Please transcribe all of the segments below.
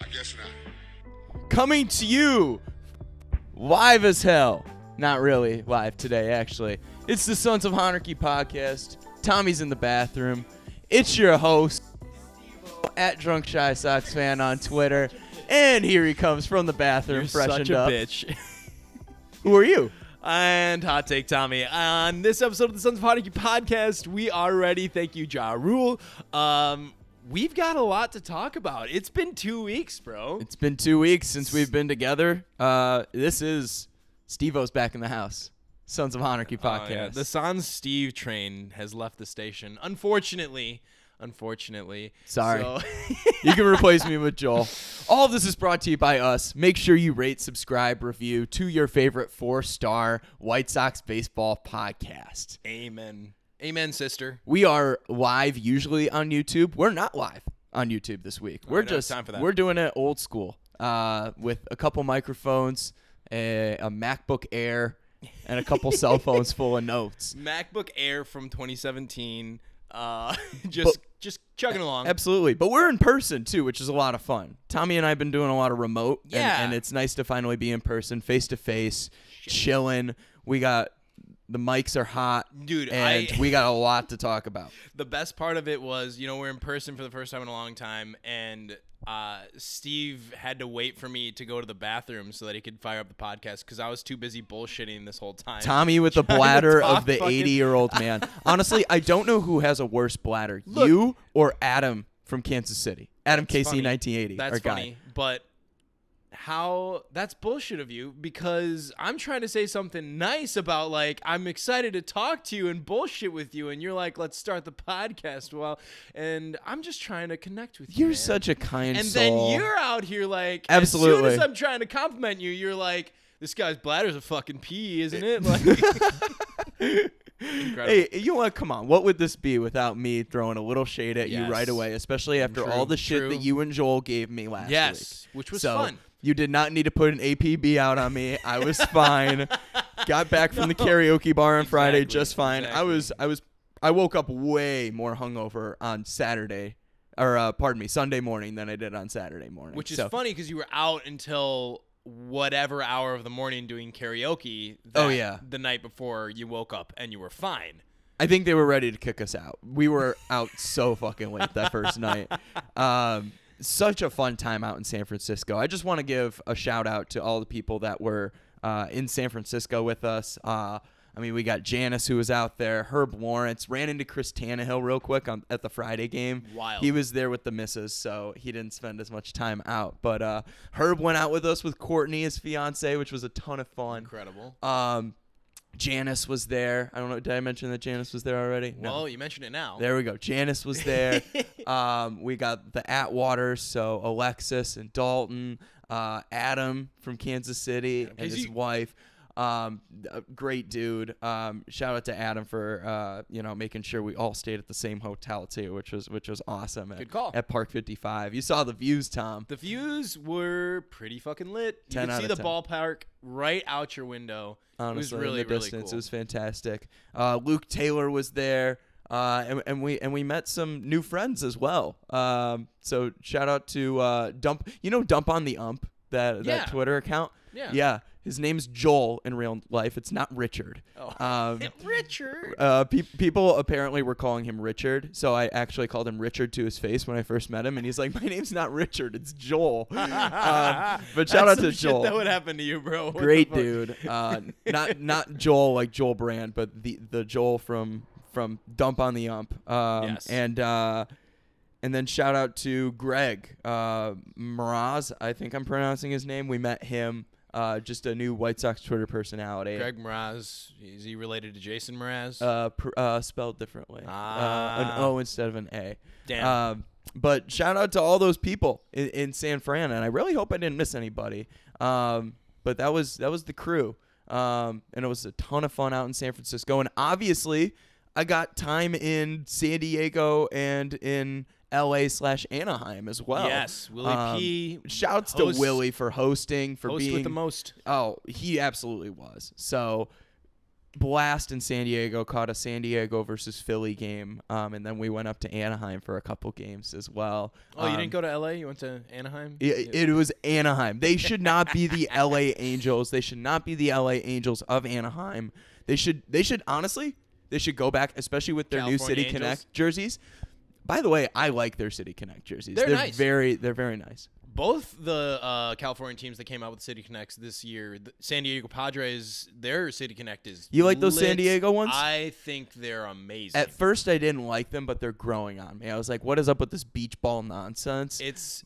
I guess not. Coming to you live as hell. Not really live today, actually. It's the Sons of Honarchy podcast. Tommy's in the bathroom. It's your host, at Drunk Shy Sox fan on Twitter. And here he comes from the bathroom, You're freshened such a up. bitch. Who are you? and hot take Tommy. On this episode of the Sons of Hockey podcast, we are ready. Thank you, Ja Rule. Um, we've got a lot to talk about. It's been two weeks, bro. It's been two weeks since we've been together. Uh, this is Steve-O's back in the house. Sons of Honarchy Oh, podcast. yeah. The Sans Steve train has left the station. Unfortunately, unfortunately. Sorry. So- you can replace me with Joel. All of this is brought to you by us. Make sure you rate, subscribe, review to your favorite four star White Sox baseball podcast. Amen. Amen, sister. We are live usually on YouTube. We're not live on YouTube this week. We're don't just time for that. we're doing it old school uh, with a couple microphones, a, a MacBook Air, and a couple cell phones full of notes. MacBook Air from 2017. Uh, just But- just chugging along. Absolutely. But we're in person too, which is a lot of fun. Tommy and I have been doing a lot of remote. and- Yeah. And, it's nice to finally be in person, face to face, chilling. We got the mics are hot. Dude, and I- we got a lot to talk about. the best part of it was, you know, we're in person for the first time in a long time, and uh, Steve had to wait for me to go to the bathroom so that he could fire up the podcast because I was too busy bullshitting this whole time. Tommy with the bladder of the 80 year old man. Honestly, I don't know who has a worse bladder, Look- you or Adam from Kansas City. Adam Casey, funny. 1980. That's our guy. but how that's bullshit of you because I'm trying to say something nice about like I'm excited to talk to you and bullshit with you and you're like let's start the podcast well and I'm just trying to connect with you You're man. such a kind and soul. then you're out here like Absolutely. as soon as I'm trying to compliment you you're like this guy's bladder's a fucking pee isn't it like Incredible. Hey, you know what? Come on. What would this be without me throwing a little shade at you right away, especially after True, all the shit true. that you and Joel gave me last week? yes which was so fun you did not need to put an APB out on me. I was fine. Got back from the No. karaoke bar on Friday Exactly, just fine. I exactly. was I was I woke up way more hungover on Saturday or uh, pardon me, Sunday morning than I did on Saturday morning. Which is So- funny because you were out until whatever hour of the morning doing karaoke. Oh, yeah. the night before you woke up and you were fine. I think they were ready to kick us out. We were out so fucking late that first night. Um, such a fun time out in San Francisco. I just want to give a shout out to all the people that were uh, in San Francisco with us. Uh, I mean, we got Janice who was out there, Herb Lawrence, ran into Chris Tannehill real quick on, at the Friday game. Wild. He was there with the missus, so he didn't spend as much time out. But uh, Herb went out with us with Courtney, his fiance, which was a ton of fun. Incredible. Um, Janice was there. I don't know. Did I mention that Janice was there already? Well, you mentioned it now. There we go. Janice was there. um, we got the Atwaters, so Alexis and Dalton, uh, Adam from Kansas City and his Casey. wife. Um, a great dude. Um, shout out to Adam for uh, you know making sure we all stayed at the same hotel too, which was which was awesome. At, Good call. at Park 55. You saw the views, Tom. The views were pretty fucking lit. You 10 could see the 10. ballpark right out your window. Honestly, it was really, in the really distance, cool. it was fantastic. Uh, Luke Taylor was there. Uh, and, and we and we met some new friends as well. Um, so shout out to uh, Dump. You know Dump on the Ump that Yeah. that Twitter account. Yeah. Yeah. His name's Joel in real life. It's not Richard. Oh. Um, Richard. uh, pe- people apparently were calling him Richard, so I actually called him Richard to his face when I first met him, and he's like, "My name's not Richard, it's Joel." um, but shout out to Joel That would happen to you, bro. What great dude. Uh, not not Joel like Joel Brand, but the the Joel from from Dump on the Ump. Um, Yes. And uh, and then shout out to Greg uh, Mraz. I think I'm pronouncing his name. We met him. Uh, just a new White Sox Twitter personality. Greg Mraz. Is he related to Jason Mraz? Uh, pr- uh, spelled differently. Uh, an Ah. O instead of an A. Damn. Um, but shout out to all those people in, in San Fran, and I really hope I didn't miss anybody. Um, but that was that was the crew, um, and it was a ton of fun out in San Francisco. And obviously, I got time in San Diego and in L.A. slash Anaheim as well. Yes, Willie Um, P. Shouts host- to Willie for hosting for host being with the most. Oh, he absolutely was. So, blast in San Diego caught a San Diego versus Philly game, um, and then we went up to Anaheim for a couple games as well. Oh, you Um, didn't go to L.A. You went to Anaheim. It, it was Anaheim. They should not be the LA Angels. They should not be the LA Angels of Anaheim. They should. They should honestly. They should go back, especially with their new City Angels? Connect jerseys. By the way, I like their City Connect jerseys. They're nice. very. They're very nice. Both the uh, California teams that came out with City Connects this year, the San Diego Padres, their City Connect is. You like those San. Diego ones? I think they're amazing. At first, I didn't like them, but they're growing on me. I was like, "What is up with this beach ball nonsense?" it's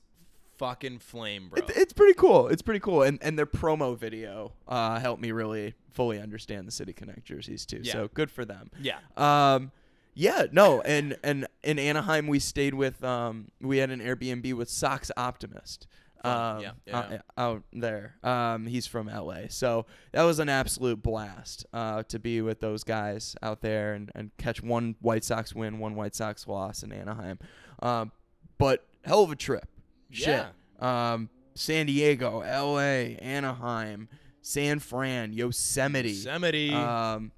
fucking flame, bro. It- it's pretty cool. It's pretty cool, and and their promo video uh, helped me really fully understand the City Connect jerseys too. Yeah. So good for them. yeah. Um, yeah, no, and and in Anaheim we stayed with um we had an Airbnb with Sox Optimist. Um, Yeah, yeah, out, out there. Um, he's from LA, so that was an absolute blast uh, to be with those guys out there and, and catch one White Sox win, one White Sox loss in Anaheim. Um, but hell of a trip. Shit. Um, San Diego, LA, Anaheim, San Fran, Yosemite. Yosemite. Um,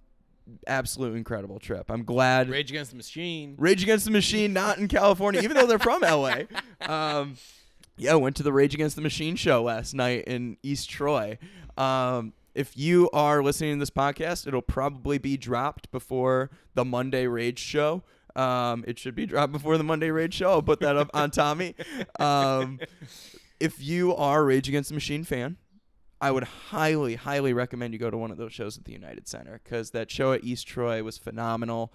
absolute incredible trip. I'm glad. Rage Against the Machine. Rage Against the Machine, not in California, even though they're from LA. Um, yeah, went to the Rage Against the Machine show last night in East Troy. Um, if you are listening to this podcast, it'll probably be dropped before the Monday Rage show. Um, it should be dropped before the Monday Rage show. I'll put that up on Tommy. Um, if you are a Rage Against the Machine fan, I would highly, highly recommend you go to one of those shows at the United Center because that show at East Troy was phenomenal.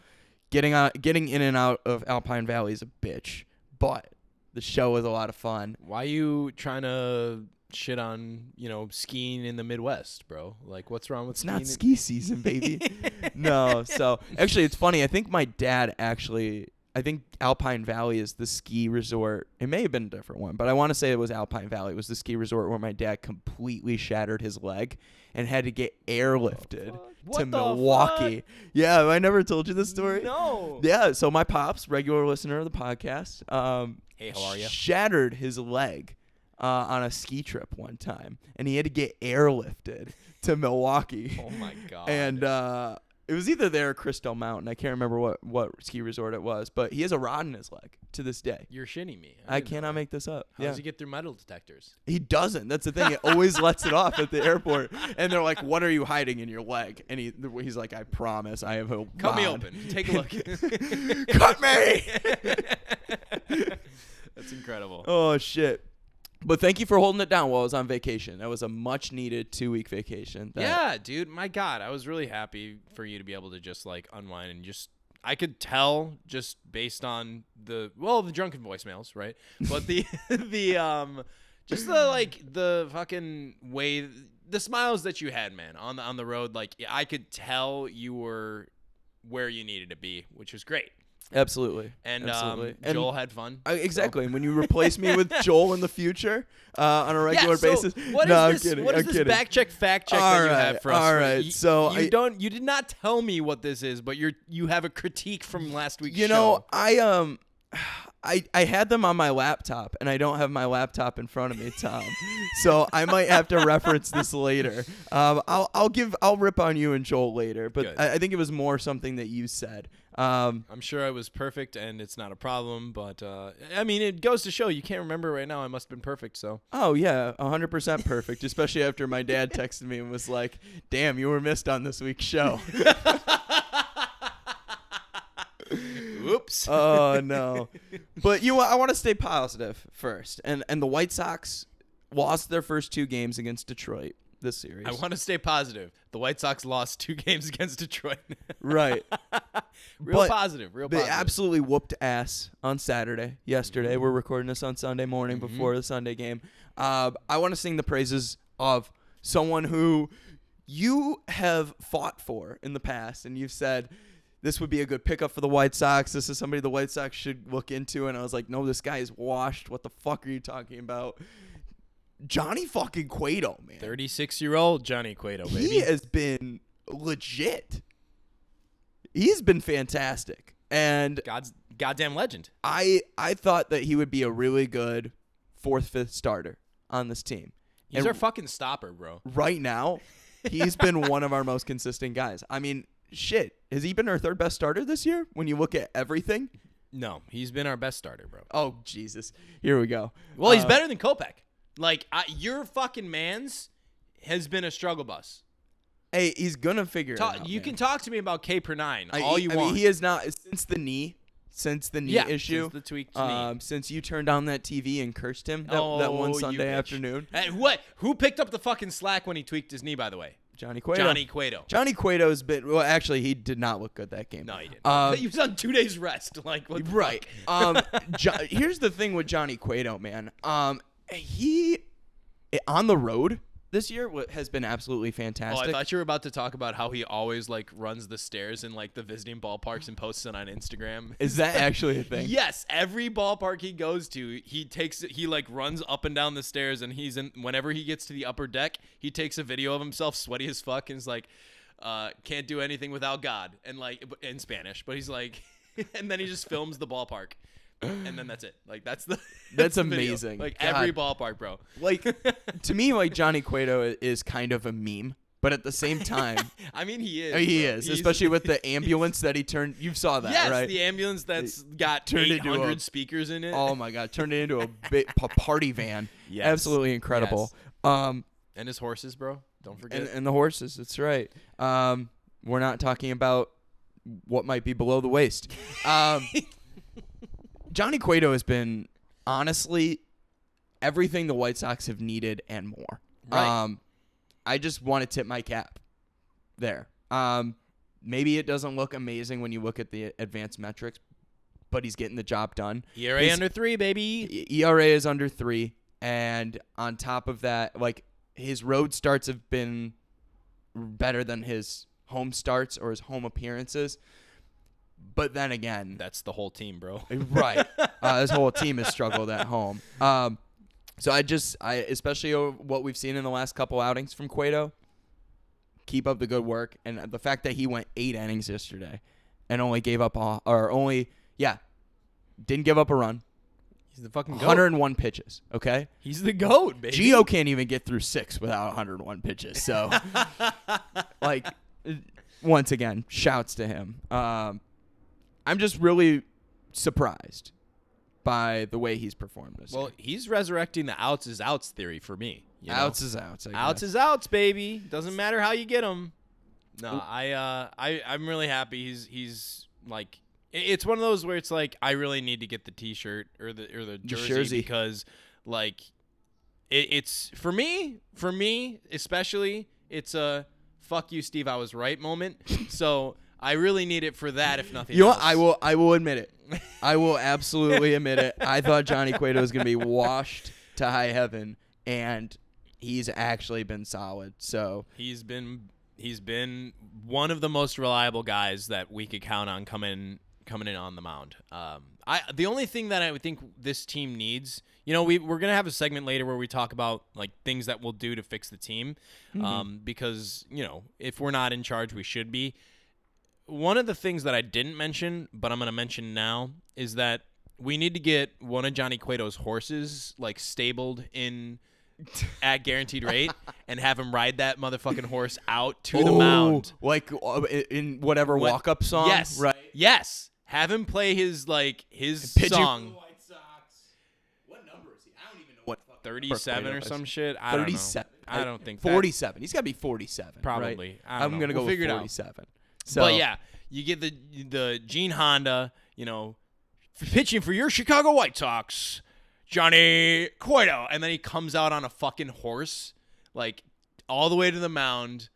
Getting out, getting in and out of Alpine Valley is a bitch, but the show was a lot of fun. Why you trying to shit on you know skiing in the Midwest, bro? Like, what's wrong with It's skiing? not ski season, baby. no. So actually, it's funny. I think my dad actually. I think Alpine Valley is the ski resort. It may have been a different one, but I want to say it was Alpine Valley. It was the ski resort where my dad completely shattered his leg and had to get airlifted fuck? What to the Milwaukee. Yeah, I never told you this story. No. Yeah, so my pops, regular listener of the podcast, um, Hey, how are ya? Shattered his leg uh, on a ski trip one time, and he had to get airlifted to Milwaukee. Oh my god. And uh, it was either there or Crystal Mountain. I can't remember what what ski resort it was, but he has a rod in his leg to this day. you're shitting me. I didn't cannot make this up. How yeah. does he get through metal detectors? He doesn't. That's the thing. It always lets it off at the airport, and they're like, "What are you hiding in your leg?" And he he's like, "I promise, I have a Cut me open. Take a look. Cut me. That's incredible. Oh shit. But thank you for holding it down while I was on vacation. That was a much needed two week vacation. that- Yeah, dude. My God, I was really happy for you to be able to just like unwind and just. I could tell just based on the well the drunken voicemails, right? But the the um just the like the fucking way the smiles that you had, man, on the on the road. Like I could tell you were where you needed to be, which was great. Absolutely. And Absolutely. um, And- Joel had fun. I, exactly. And when you replace me with Joel in the future uh, on a regular yeah, so basis, What is no, I'm this? kidding. What is I'm this kidding. back check fact check All that you right, have for us? all right, You- so you I- don't. You did not tell me what this is, but you're you have a critique from last week's You show. know, I um, I I had them on my laptop, and I don't have my laptop in front of me, Tom. so I might have to reference this later. Um, I'll I'll give I'll rip on you and Joel later, but I, I think it was more something that you said. Um, I'm sure I was perfect, and it's not a problem. But uh, I mean, it goes to show you can't remember right now. I must have been perfect. So Oh yeah, hundred percent perfect. Especially after my dad texted me and was like, "Damn, you were missed on this week's show." oops. oh no, but you, I want to stay positive first, and and the White Sox lost their first two games against Detroit this series. I want to stay positive. The White Sox lost two games against Detroit. right. real But positive. Real positive. They positive. absolutely whooped ass on Saturday. Yesterday, Mm-hmm. we're recording this on Sunday morning before the Sunday game. Uh, I want to sing the praises of someone who you have fought for in the past, and you've said this would be a good pickup for the White Sox. This is somebody the White Sox should look into. And I was like, no, this guy is washed. What the fuck are you talking about? Johnny fucking Cueto, man. 36 year old Johnny Cueto, baby. He has been legit. He's been fantastic. And God's Goddamn legend. I I thought that he would be a really good fourth, fifth starter on this team. He's And our fucking stopper, bro. right now, he's been one of our most consistent guys. I mean, shit, has he been our third best starter this year? When you look at everything. No, he's been our best starter, bro. Oh Jesus, here we go. Well, he's Uh, better than Kopech. Like I, your fucking man's has been a struggle bus. Hey, he's gonna figure Ta- it out. you man. can talk to me about K per nine I- all you I want. Mean, he is not since the knee, since the knee yeah, issue. since the tweaked knee. um, since you turned on that TV and cursed him that, that one Oh, Sunday afternoon, Hey, what? Who picked up the fucking slack when he tweaked his knee? By the way, Johnny Cueto. Johnny Cueto. Johnny Cueto's been well. Actually, he did not look good that game. No, he didn't. Um, he was on two days rest. Like right. Um, jo- here's the thing with Johnny Cueto, man. Um, he on the road this year has been absolutely fantastic. Oh. I thought you were about to talk about how he always like runs the stairs in like the visiting ballparks and posts it on Instagram. Is that actually a thing? Yes, every ballpark he goes to, he takes he like runs up and down the stairs, and he's in. Whenever he gets to the upper deck, he takes a video of himself sweaty as fuck, and is like, uh, "Can't do anything without God," and like in Spanish, but he's like, and then he just films the ballpark, and then that's it. Like that's the That's the video. amazing. Like God. every ballpark, bro. Like to me, like Johnny Cueto is kind of a meme, but at the same time, I mean, he is. He bro. is, He's- especially with the ambulance that he turned. You saw that, yes, right? the ambulance that's got turned into a- speakers in it. oh my god, turned it into a big party van. Yes. Absolutely incredible. Um, and his horses, bro. Don't forget. and, and the horses. That's right. Um, we're not talking about what might be below the waist. Um, Johnny Cueto has been honestly everything the White Sox have needed and more. Right. Um, I just want to tip my cap there. Um, maybe it doesn't look amazing when you look at the advanced metrics, but he's getting the job done. ERA his- under three, baby. ERA is under three, and on top of that, like his road starts have been better than his home starts or his home appearances. But then again, That's the whole team, bro. right, uh, his whole team has struggled at home. Um, so I just, I especially what we've seen in the last couple outings from Cueto. Keep up the good work, and the fact that he went eight innings yesterday, and only gave up a, or only yeah, didn't give up a run. He's the fucking goat. 101 pitches. Okay. He's the goat, baby. Geo can't even get through six without 101 pitches. So, like, once again, shouts to him. Um, I'm just really surprised by the way he's performed this. Well, he's resurrecting the outs is outs theory for me. you know? outs is outs. Outs is outs, baby. Doesn't matter how you get them. No, I uh, I I'm really happy. He's he's like it's one of those where it's like I really need to get the T-shirt or the or the jersey, jersey. because like it, it's for me for me especially it's a fuck you Steve I was right moment. so I really need it for that if nothing You know else. what? I will. I will admit it. I will absolutely admit it. I thought Johnny Cueto was going to be washed to high heaven, and he's actually been solid. So He's been he's been one of the most reliable guys that we could count on coming coming in on the mound. Um, I the only thing that I would think this team needs, you know, we we're gonna have a segment later where we talk about like things that we'll do to fix the team, um, because you know if we're not in charge, we should be. One of the things that I didn't mention, but I'm gonna mention now, is that we need to get one of Johnny Cueto's horses like stabled in at guaranteed rate and have him ride that motherfucking horse out to the mound. like uh, in whatever What- walk-up song. Yes. right. Yes. Have him play his like his Pitching song. What number is he? I don't even know what. 37 or some shit. I don't know. 37. I don't think that- 47. He's got to be 47. right? Probably. I don't I'm know. gonna We'll go figure it with out. 47. So but yeah, you get the the Gene Honda, you know, pitching for your Chicago White Sox, Johnny Cueto, and then he comes out on a fucking horse, like all the way to the mound.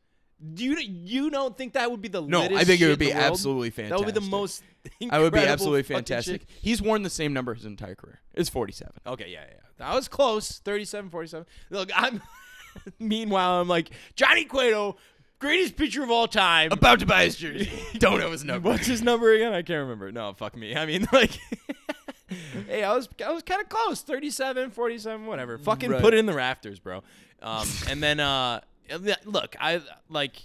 Do you you don't think that would be the No, I think it would be absolutely That would be the fantastic. most. I would be absolutely fantastic. shit. He's worn the same number his entire career. It's 47. Okay, yeah, yeah. That was close. 37, 47. Look, I'm. meanwhile, I'm like Johnny Cueto, greatest pitcher of all time. About to buy his jersey. Don't know his number. What's his number again? I can't remember. No, fuck me. I mean, like, hey, I was I was kind of close. 37, 47, whatever. Fucking Right. put it in the rafters, bro. Um, and then uh, look, I like.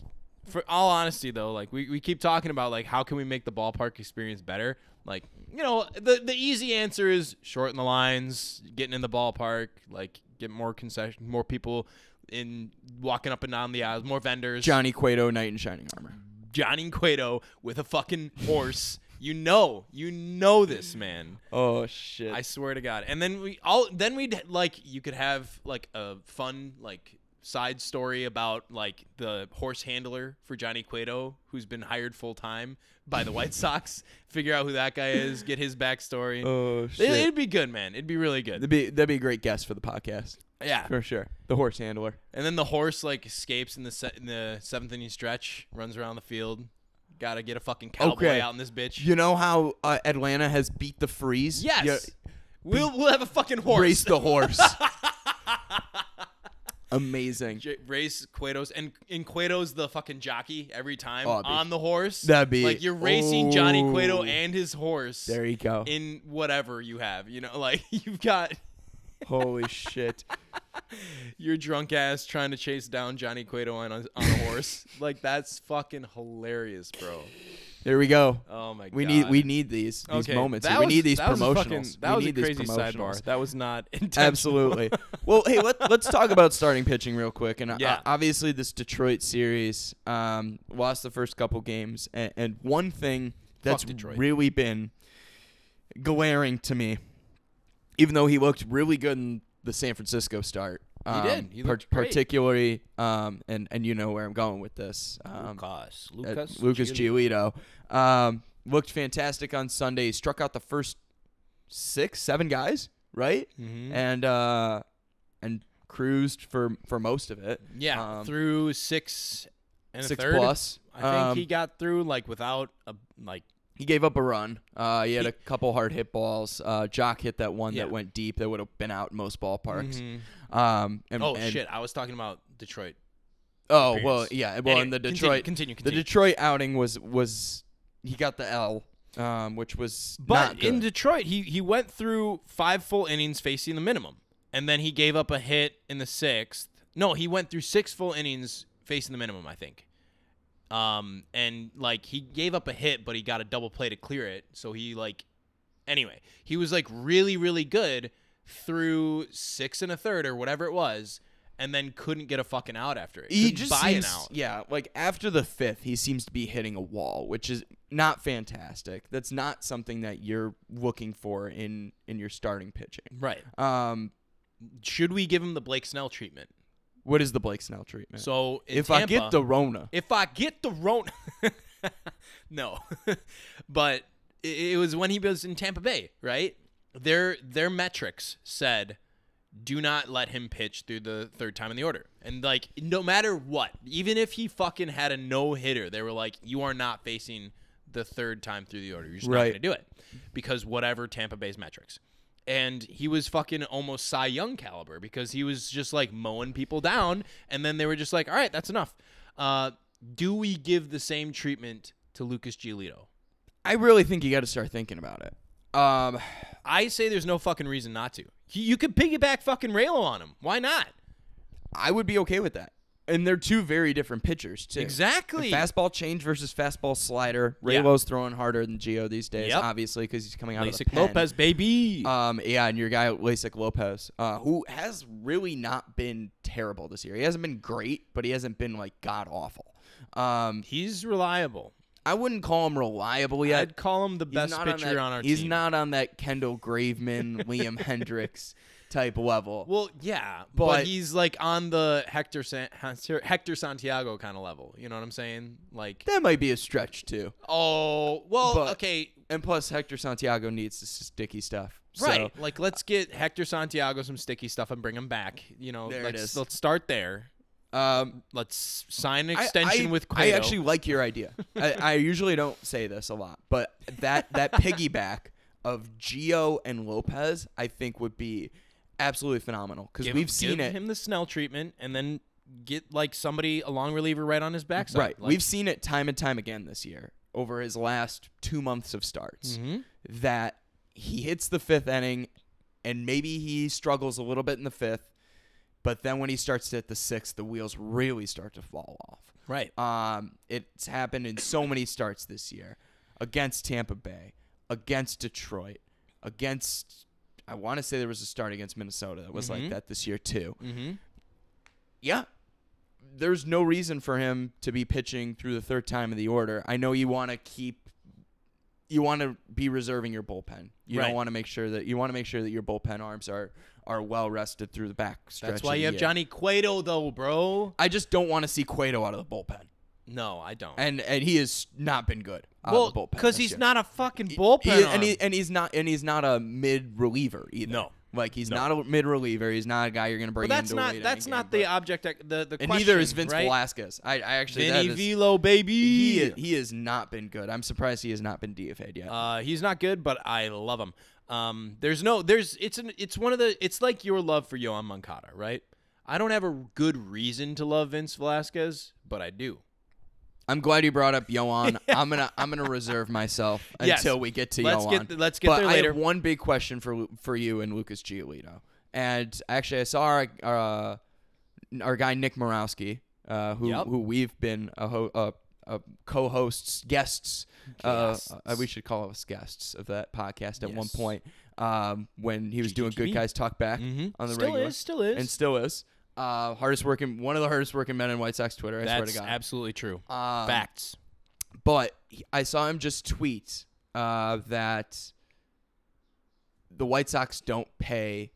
For all honesty, though, like we, we keep talking about like how can we make the ballpark experience better. Like, you know, the the easy answer is shorten the lines, getting in the ballpark, like get more concession, more people in walking up and down the aisles, more vendors. Johnny Cueto, knight in shining armor. Johnny Cueto with a fucking horse. You know, you know this man. Oh shit! I swear to God. And then we all then we'd like you could have like a fun like side story about like the horse handler for Johnny Cueto who's been hired full time by the White Sox. Figure out who that guy is, get his backstory. oh It, shit! it'd be good, man. It'd be really good. that'd be that'd be a great guest for the podcast Yeah. for sure. The horse handler. And then the horse like escapes in the se- in the seventh inning stretch, runs around the field. Got to get a fucking cowboy Okay. out in this bitch. You know how uh, Atlanta has beat the freeze? yes. Yeah, We'll we'll have a fucking horse. race the horse. Amazing. J- race Cueto's and in Cueto's the fucking jockey every time Oh, be- on the horse. that'd be- like you're racing Johnny Cueto Oh. and his horse There you go. in whatever you have. You know, like you've got Holy shit. your drunk ass trying to chase down Johnny Cueto on a, on a horse. like that's fucking hilarious, bro. There we go. Oh my god. We need we need these these Okay, moments. that we was- need these that was a fucking- that we was need a crazy sidebar. That was not intentional. Absolutely. well, hey, let, let's talk about starting pitching real quick. And uh, obviously, this Detroit series um, lost the first couple games, and, and one thing that's really been glaring to me, even though he looked really good in the San Francisco start. Um, did. He par- particularly, um, and and you know where I'm going with this. Um, Lucas, uh, Lucas, Lucas Giolito. Um, looked fantastic on Sunday. He struck out the first six, seven guys, right? Mhm. And uh, and cruised for for most of it. Yeah, Um, through six and a six third. plus. I think Um, he got through like without a like he gave up a run. Uh, he had a couple hard hit balls. Uh, Joc hit that one Yeah. that went deep that would have been out in most ballparks. Mhm. Um, and, Oh and- shit! I was talking about Detroit. Oh well, yeah. Well, Anyway, in the continue, Detroit, continue, the. Detroit outing was was he got the L, um, which was But not in. Detroit, he he went through five full innings facing the minimum, and then he gave up a hit in the sixth. No, he went through six full innings facing the minimum. I think. Um, and like he gave up a hit, but he got a double play to clear it. So he like, anyway, he was like really really good through six and a third or whatever it was, and then couldn't get a fucking out after it. he Couldn't just buy seems, an out. yeah, like after the fifth, he seems to be hitting a wall, which is not fantastic. That's not something that you're looking for in in your starting pitching. Right. Um, Should we give him the Blake Snell treatment? What is the Blake Snell treatment? So if I get the Rona, If I get the Rona, no, but it, it was when he was in Tampa Bay, right? Their their metrics said, do not let him pitch through the third time in the order, and like no matter what, even if he fucking had a no hitter, they were like, you are not facing the third time through the order. You're just not gonna do it because whatever Tampa Bay's metrics. And he was fucking almost Cy Young caliber because he was just like mowing people down, and then they were just like, "All right, that's enough." Uh, do we give the same treatment to Lucas Giolito? I really think you got to start thinking about it. Um, I say there's no fucking reason not to. You, you could piggyback fucking Raylo on him. Why not? I would be okay with that. And they're two very different pitchers too. Exactly. The fastball change versus fastball slider. Yeah. Raylo's throwing harder than Gio these days, Yep. obviously, because he's coming out of the LASIK pen. Lopez, baby. Um, yeah, and your guy LASIK Lopez, uh, who has really not been terrible this year. He hasn't been great, but he hasn't been like god awful. Um, He's reliable. I wouldn't call him reliable yet. I'd call him the best pitcher on, that, on our He's team. He's not on that Kendall Graveman, Liam Hendriks type level. Well, yeah, but, But- he's like on the Hector San- Hector Santiago kind of level. You know what I'm saying? Like, that might be a stretch too. oh, well, But- okay, And plus, Hector Santiago needs the sticky stuff. So, right. Like, let's get Hector Santiago some sticky stuff and bring him back. You know, There let's, is. let's start there. Um, Let's sign an extension I, with I actually like your idea. I, I usually don't say this a lot, but that that piggyback of Gio and Lopez, I think would be absolutely phenomenal because give, we've seen it give it. him the Snell treatment and then get like somebody a long reliever right on his backside. Right, Like, we've seen it time and time again this year over his last two months of starts Mhm. that he hits the fifth inning and maybe he struggles a little bit in the fifth, but then when he starts to hit the sixth, the wheels really start to fall off. right. Um, it's happened in so many starts this year against Tampa Bay, against Detroit, against I want to say there was a start against Minnesota that was Mhm. like that this year too. Mm-hmm. Yeah. There's no reason for him to be pitching through the third time of the order. I know you want to keep you want to be reserving your bullpen. You Right. don't want to make sure that you want to make sure that your bullpen arms are are well rested through the back stretch. That's why you have year. Johnny Cueto, though, bro. I just don't want to see Cueto out of the bullpen. No, I don't. And and he has not been good well, of the bullpen. because he's year. not a fucking He- bullpen. he- arm. and he and he's not and he's not a mid reliever either. No. like he's No. not a mid reliever. He's not a guy you're gonna bring. but that's into not that's not game, the object. The the And question, neither is Vince right? Velasquez. I, I actually Vinny is, Velo, baby. he he has not been good. I'm surprised he has not been DFA'd yet. Uh, he's not good, but I love him. Um, there's no, there's, it's an, it's one of the, it's like your love for Yoán Moncada, right? I don't have a good reason to love Vince Velasquez, but I do. I'm glad you brought up Yoán. I'm gonna I'm gonna reserve myself Yes. until we get to Let's get th- let's get but there I later. have one big question for for you and Lucas Giolito. And actually, I saw our uh, our guy Nick Morowski, uh, who Yep. who we've been a, ho- a, a co-hosts guests. Uh, Guests. uh, we should call us guests of that podcast at one point um, when he was doing Good Guys Talk Back Mm-hmm. on the still regular is, still is. and still is. Uh, hardest working, one of the hardest working men in White Sox Twitter. I That's swear to God. absolutely true. Um, Facts. but he- I saw him just tweet uh, that the White Sox don't pay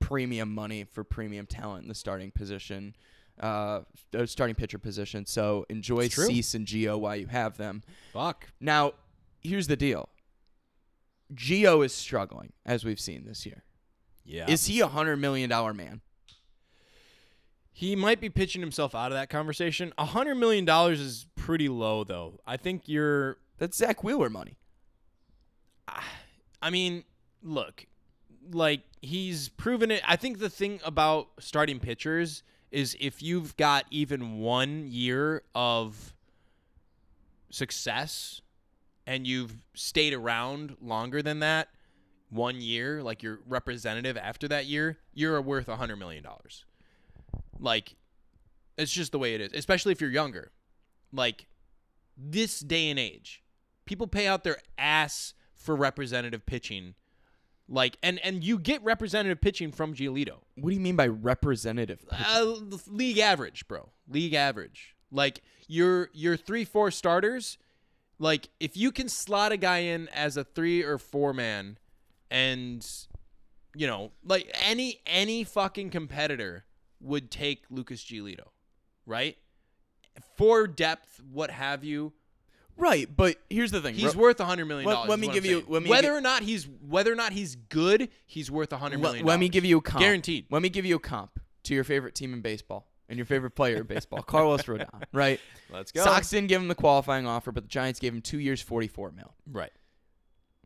premium money for premium talent in the starting position, uh, uh, starting pitcher position. So enjoy It's true. Cease and Geo while you have them. Fuck. Now, here's the deal. Geo is struggling, as we've seen this year. Yeah. Is he a hundred million dollar man? He might be pitching himself out of that conversation. A hundred million dollars is pretty low, though. I think you're That's Zack Wheeler money. I mean, look, like he's proven it. I think the thing about starting pitchers is if you've got even one year of success and you've stayed around longer than that, one year, like you're representative after that year, you're worth a hundred million dollars. Like, it's just the way it is, especially if you're younger. Like, this day and age, people pay out their ass for representative pitching. Like, and and you get representative pitching from Giolito. What do you mean by representative? Uh, league average, bro. League average. Like your your three four starters. Like if you can slot a guy in as a three or four man, and you know, like any any fucking competitor would take Lucas Giolito, right? For depth, what have you? Right, but here's the thing. He's Ro- worth a hundred million Let- dollars. let is me give you- let me whether gi- or not he's whether or not he's good, he's worth a hundred let, let me give you a comp. Guaranteed. Let me give you a comp to your favorite team in baseball and your favorite player in baseball, Carlos Rodon. Right. Let's go. Sox didn't give him the qualifying offer, but the Giants gave him two years, forty-four mil. Right.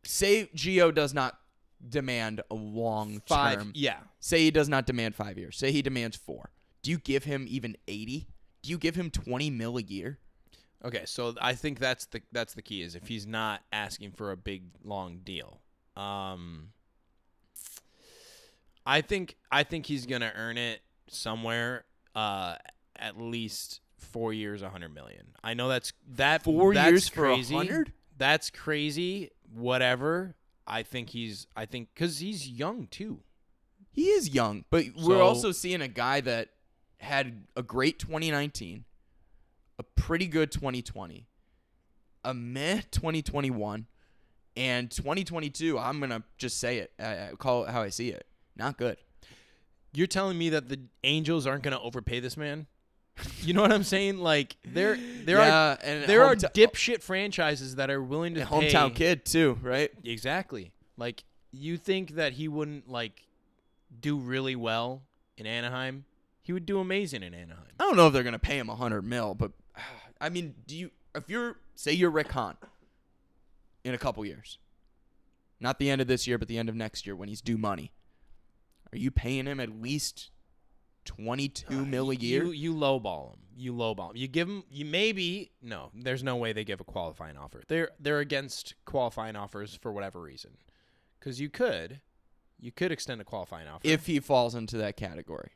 Say Gio does not demand a long Five. term. Yeah. Say he does not demand five years. Say he demands four. Do you give him even eighty? Do you give him twenty mil a year? Okay, so I think that's the that's the key is if he's not asking for a big long deal. Um I think I think he's going to earn it somewhere uh at least 4 years a 100 million. I know that's that Four that's years for a crazy. hundred? That's crazy. Whatever. I think he's I think cuz he's young too. He is young, but So- we're also seeing a guy that had a great 2019, a pretty good 2020, a meh 2021, and 2022. I'm gonna just say it, uh, call it how I see it. Not good. You're telling me that the Angels aren't going to overpay this man? You know what I'm saying? Like there there are and there are hometown- dipshit franchises that are willing to and hometown kid too, right? Exactly. Like you think that he wouldn't like do really well in Anaheim? He would do amazing in Anaheim. I don't know if they're gonna pay him a hundred mil, but I mean, do you? If you're say you're Rick Hahn in a couple years, not the end of this year, but the end of next year when he's due money, are you paying him at least twenty two uh, mil a year? You you lowball them. You lowball them. You give them. You maybe no. There's no way they give a qualifying offer. They're they're against qualifying offers for whatever reason. Because you could, you could extend a qualifying offer if he falls into that category,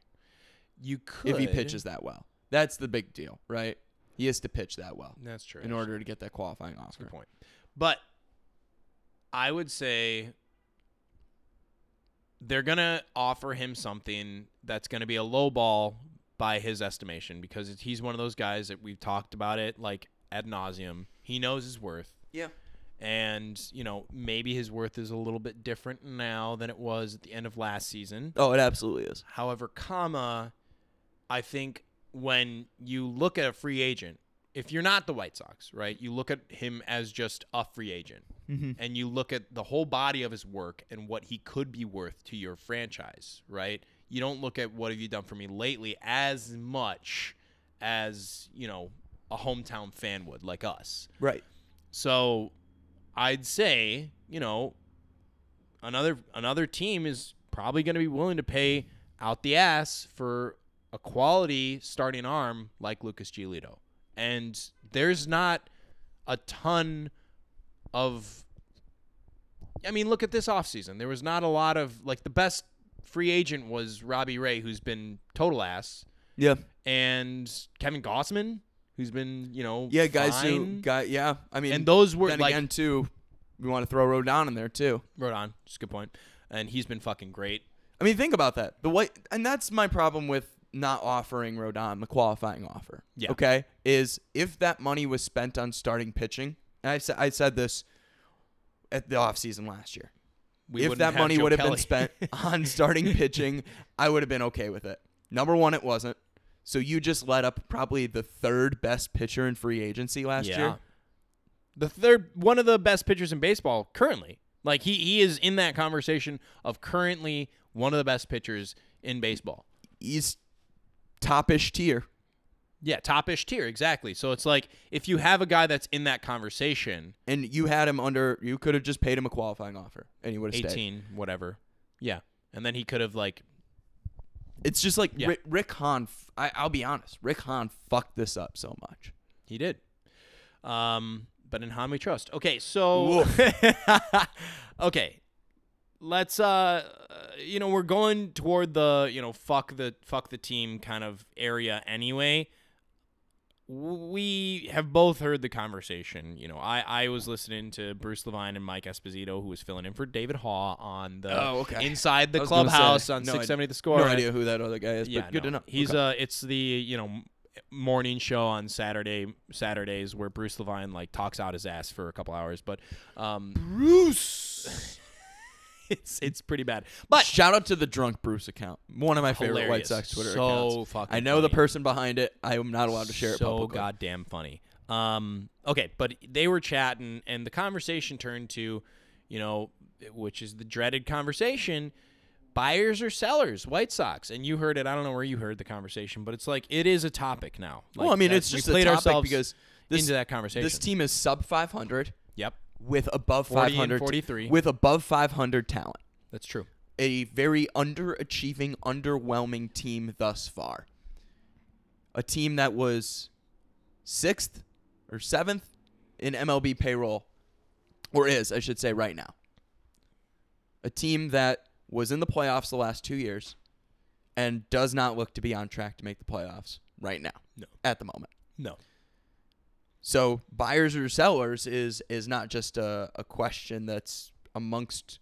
you could if he pitches that well, that's the big deal, right? He has to pitch that well That's true. in order to get that qualifying offer. Good point. But I would say they're gonna offer him something that's gonna be a low ball by his estimation because he's one of those guys that we've talked about it like ad nauseum. He knows his worth. Yeah. And, you know, maybe his worth is a little bit different now than it was at the end of last season. Oh, it absolutely is. However, comma, I think when you look at a free agent, if you're not the White Sox, right, you look at him as just a free agent, mm-hmm. and you look at the whole body of his work and what he could be worth to your franchise, right? You don't look at what have you done for me lately as much as you know a hometown fan would, like us. Right. So I'd say, you know, another another team is probably going to be willing to pay out the ass for a quality starting arm like Lucas Giolito. And there's not a ton of I mean, look at this offseason. There was not a lot of like the best free agent was Robbie Ray who's been total ass Yeah. and Kevin Gausman who's been, you know, Yeah, guys who got yeah. I mean, and those were then like again too. We want to throw Rodon in there too. Right on. Just a good point. And he's been fucking great. I mean, think about that. The white, and that's my problem with not offering Rodon the qualifying offer. Yeah. Okay, is if that money was spent on starting pitching, and I said I said this at the offseason last year. We if that money Joe would have been spent on starting pitching, I would have been okay with it. Number one, it wasn't. So you just let up probably the third best pitcher in free agency last yeah. year. The third, one of the best pitchers in baseball currently. Like he he is in that conversation of currently one of the best pitchers in baseball. He's topish tier. Yeah, topish tier exactly. So it's like if you have a guy that's in that conversation, And you had him under. You could have just paid him a qualifying offer, and he would have stayed. eighteen, whatever. Yeah, and then he could have like It's just like Yeah. Rick, Rick Hahn. I, I'll be honest. Rick Hahn fucked this up so much. He did. Um, but in Hahn we trust. Okay, so okay, let's uh, you know, we're going toward the you know fuck the fuck the team kind of area anyway. We have both heard the conversation. You know, I I was listening to Bruce Levine and Mike Esposito, who was filling in for David Haugh on the Oh, okay. inside the I say, clubhouse on no six idea- seventy the score. No idea who that other guy is, yeah, but good no. to know. He's Okay. uh it's the you know morning show on Saturday Saturdays where Bruce Levine like talks out his ass for a couple hours, but um Bruce. It's it's pretty bad. But Shout out to the drunk Bruce account. One of my favorite White Hilarious. Sox Twitter So accounts. fucking I know the funny. person behind it. I am not allowed to share it so publicly. goddamn funny. Um okay, but they were chatting and the conversation turned to, you know, which is the dreaded conversation buyers or sellers white sox and you heard it i don't know where you heard the conversation but it's like it is a topic now well, I mean, it's we just a played topic ourselves because this, into that conversation this team is sub 500 yep with above 40 500 43. with above 500 talent. that's true a very underachieving, underwhelming team thus far. A team that was sixth or seventh in MLB payroll, or is, I should say, right now. A team that was in the playoffs the last two years and does not look to be on track to make the playoffs right now. No. At the moment. no So buyers or sellers is is not just a, a question that's amongst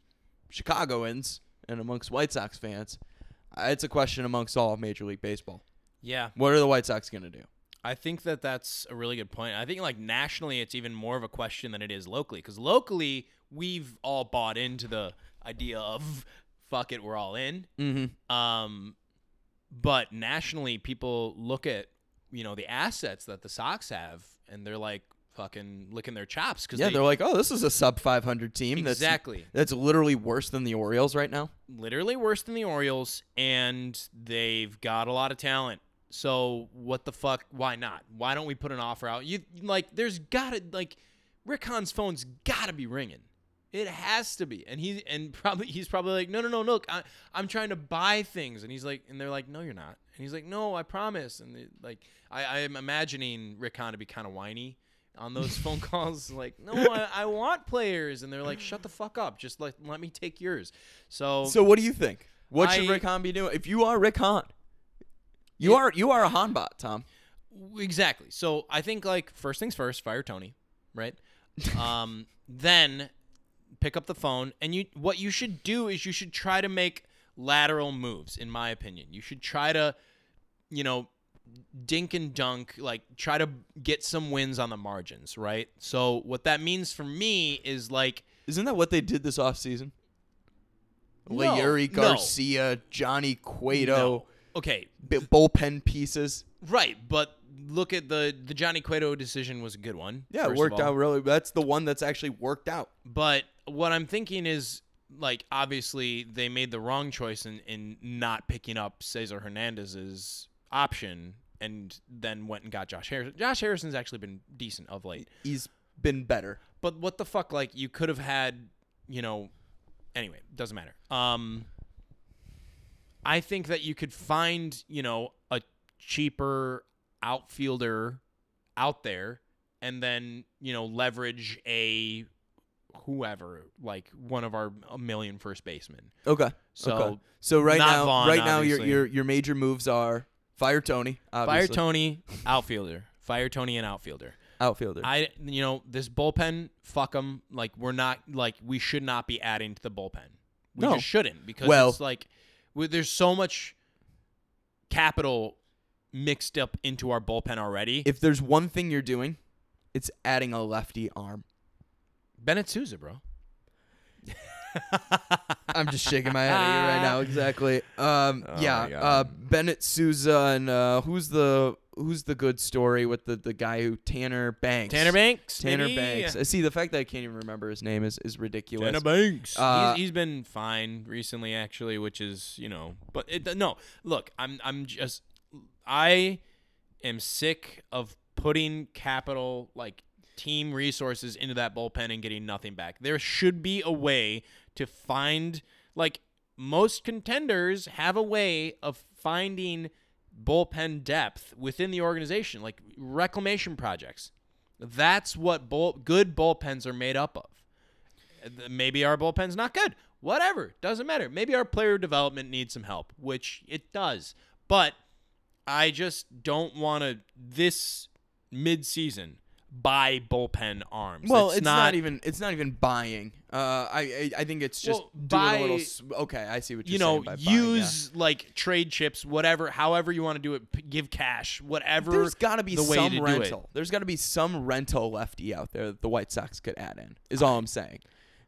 Chicagoans and amongst White Sox fans. Uh, It's a question amongst all of Major League Baseball. yeah What are the White Sox going to do? I think that that's a really good point. I think like nationally, it's even more of a question than it is locally because locally we've all bought into the idea of fuck it, we're all in. Mm-hmm. Um, but nationally, people look at you know the assets that the Sox have, and they're like fucking licking their chops because Yeah, they, are like, oh, this is a sub 500 team. exactly That's, that's literally worse than the Orioles right now. literally worse than the Orioles, and they've got a lot of talent. So what the fuck? Why not? Why don't we put an offer out? You like, there's gotta like, Rick Hahn's phone's gotta be ringing. It has to be, and he and probably he's probably like, no, no, no, look, I, I'm trying to buy things, and he's like, and they're like, no, you're not, and he's like, no, I promise, and they, like, I, I'm imagining Rick Hahn to be kind of whiny on those phone calls, like, no, I, I want players, and they're like, shut the fuck up, just let let me take yours. So, So what do you think? What should I- Rick Hahn be doing? If you are Rick Hahn, you are you are a Hahn bot, Tom. Exactly. So I think like first things first, fire Tony, right? um, then pick up the phone and you what you should do is you should try to make lateral moves in my opinion. You should try to you know dink and dunk like try to get some wins on the margins, right? So what that means for me is like Isn't that what they did this offseason? No, Leury no. Garcia, Johnny Cueto, no. Okay, bi- bullpen pieces. right, but look at the the Johnny Cueto decision was a good one. Yeah, it worked out really. That's the one that's actually worked out. But what I'm thinking is like obviously they made the wrong choice in, in not picking up Cesar Hernandez's option and then went and got Josh Harrison. Josh Harrison's actually been decent of late. He's been better. But what the fuck like you could have had, you know, anyway, doesn't matter. Um I think that you could find, you know, a cheaper outfielder out there and then, you know, leverage a whoever, like one of our a million first basemen. Okay. So, okay. so right now, Vaughn, right now, your obviously. your your major moves are fire Tony, Fire Tony, outfielder. Fire Tony and outfielder. outfielder. I you know, this bullpen, fuck them. Like we're not like we should not be adding to the bullpen. We No. just shouldn't because Well- it's like we, there's so much capital mixed up into our bullpen already. if there's one thing you're doing, it's adding a lefty arm. Bennett Sousa, bro. I'm just shaking my head at you right now. Exactly. Um, Oh yeah. Uh, Bennett Sousa and uh, who's the who's the good story with the the guy who Tanner Banks. Tanner Banks. Tanner maybe? Banks. Uh, See, the fact that I can't even remember his name is is ridiculous. Tanner Banks. Uh, he's, he's been fine recently, actually, which is you know. But it, no, look, I'm I'm just I am sick of putting capital like team resources into that bullpen and getting nothing back. There should be a way to find like most contenders have a way of finding bullpen depth within the organization, like reclamation projects. That's what bull, good bullpens are made up of. Maybe our bullpen's not good. Whatever. Doesn't matter. Maybe our player development needs some help, which it does. But I just don't want to this mid-season buy bullpen arms. Well, it's, not, even it's not even buying. Uh, I I, I think it's just Well, buy- little. s- Okay, I see what you're saying. you know saying. by buying, yeah. use like trade chips, whatever, however you want to do it. P- give cash, whatever. There's got to be some to do it. rental. There's got to be some rental lefty out there that the White Sox could add in. Is all I'm saying.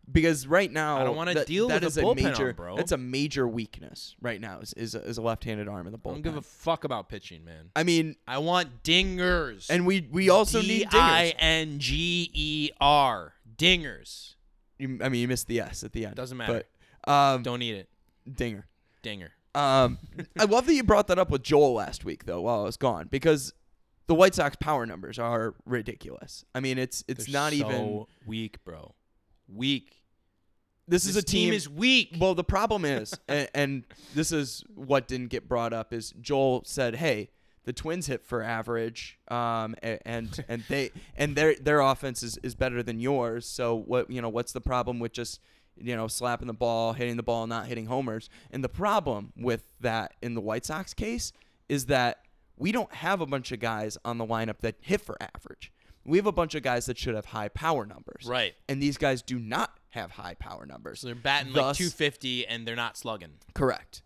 Because right now, I don't wanna deal that with is a a bullpen major. arm, bro. That's a major weakness right now. Is is a, is a left-handed arm in the I bullpen. don't give a fuck about pitching, man. I mean, I want dingers. and we we also D need I dingers. N G E R dingers. You, I mean, you missed the S at the end. Doesn't matter. But um, Don't need it. dinger. Dinger. Um, I love that you brought that up with Joel last week, though, while I was gone, because the White Sox power numbers are ridiculous. I mean, it's it's They're not so even. weak, bro. Weak. This, This is a team. is weak. well, the problem is, and, and this is what didn't get brought up, is Joel said, "Hey, the Twins hit for average, um, and and they and their their offense is, is better than yours. So what you know, what's the problem with just you know slapping the ball, hitting the ball, not hitting homers? And the problem with that in the White Sox case is that we don't have a bunch of guys on the lineup that hit for average. We have a bunch of guys that should have high power numbers, Right. And these guys do not have high power numbers. So they're batting like 250 and they're not slugging. Correct.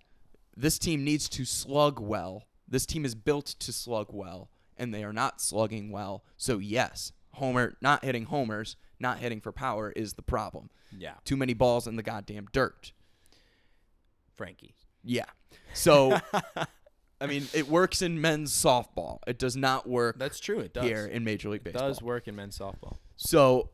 This team needs to slug well. This team is built to slug well, and they are not slugging well. So yes, Homer not hitting homers, not hitting for power is the problem. Yeah. Too many balls in the goddamn dirt. Frankie. Yeah. So I mean, it works in men's softball. It does not work That's true. It does. here in Major League baseball. it Baseball. does work in men's softball. So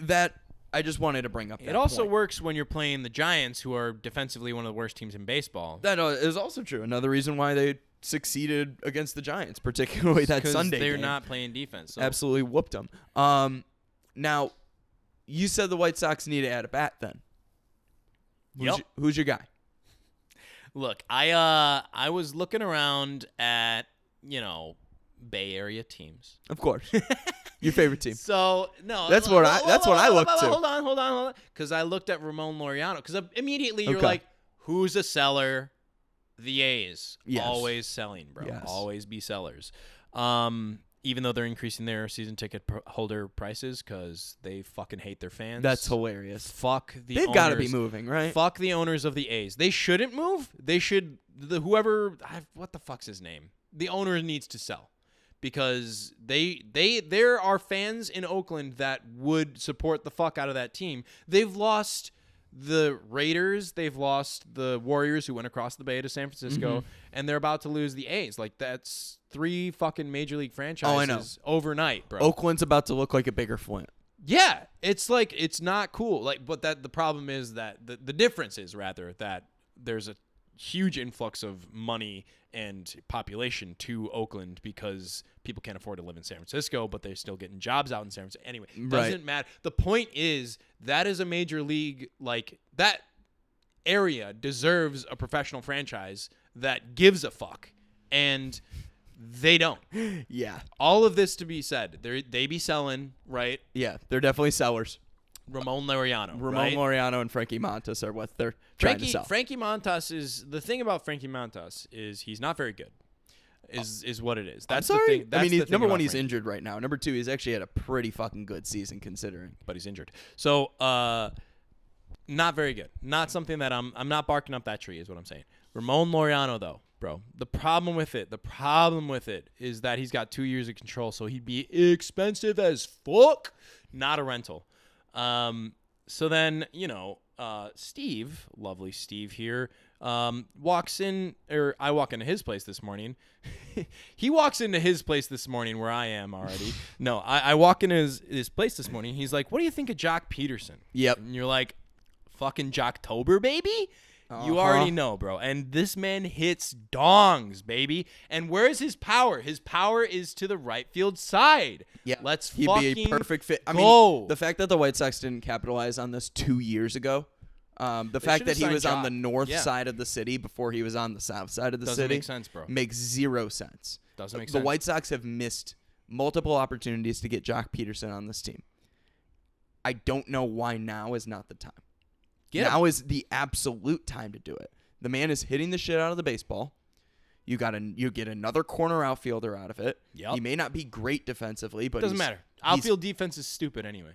that I just wanted to bring up. It also point. works when you're playing the Giants, who are defensively one of the worst teams in baseball. That uh, also true. Another reason why they succeeded against the Giants, particularly that Sunday they're game. not playing defense. So. absolutely whooped them. Um, now, you said the White Sox need to add a bat. Then, who's, Yep. your, who's your guy? Look, I uh I was looking around at, you know, Bay Area teams. Of course, your favorite team. So no, That's what I- that's what I looked look to. Hold on, hold on, hold on, because I looked at Ramon Laureano. Because immediately you're Okay. like, who's a seller? The A's Yes. always selling, bro. Yes. Always be sellers. Um, even though they're increasing their season ticket pr- holder prices because they fucking hate their fans. That's hilarious. fuck the. They've got to be moving, right? Fuck the owners of the A's. They shouldn't move. They should. The whoever. I, what the fuck's his name? The owner needs to sell because they they there are fans in Oakland that would support the fuck out of that team. They've lost the Raiders, they've lost the Warriors who went across the bay to San Francisco, Mm-hmm. and they're about to lose the A's. Like that's three fucking major league franchises Oh, know. overnight, bro. Oakland's about to look like a bigger Flint. Yeah, it's like it's not cool. Like, but that the problem is that the the difference is rather that there's a huge influx of money and population to Oakland because people can't afford to live in San Francisco, but they're still getting jobs out in San Francisco. Anyway, doesn't matter. The point is that is a major league like that area deserves a professional franchise that gives a fuck, and they don't. Yeah, All of this to be said, they they be selling right. yeah, they're definitely sellers. Ramon Laureano. Ramon right? Laureano and Frankie Montas are what they're Frankie. Frankie Montas is the thing about Frankie Montas is he's not very good. Is is what it is. That's I'm sorry. the thing. That's I mean, number one, he's Frankie, injured right now. Number two, he's actually had a pretty fucking good season considering. but he's injured. So uh, not very good. Not something that I'm I'm not barking up that tree is what I'm saying. Ramon Laureano though, bro. The problem with it, the problem with it is that he's got two years of control, so he'd be expensive as fuck. Not a rental. Um, so then you know, uh, Steve, lovely Steve here, um, walks in, or I walk into his place this morning. he walks into his place this morning where I am already. no, I, I walk into his, his place this morning. He's like, "What do you think of Joc Pederson?" Yep. And you're like, "Fucking Joctober, baby." You Uh-huh. already know, bro. And this man hits dongs, baby. And where's his power? His power is to the right field side. Yeah, Let's he'd fucking be a perfect fit. I go. mean, the fact that the White Sox didn't capitalize on this two years ago, um, the They fact that he was on the north Yeah. side of the city before he was on the south side of the Doesn't city make sense, bro. makes zero sense. Doesn't make the sense. White Sox have missed multiple opportunities to get Joc Pederson on this team. I don't know why now is not the time. Get him. now is the absolute time to do it. The man is hitting the shit out of the baseball. You got a you get another corner outfielder out of it. Yep. He may not be great defensively, but Doesn't matter. Outfield defense is stupid anyway.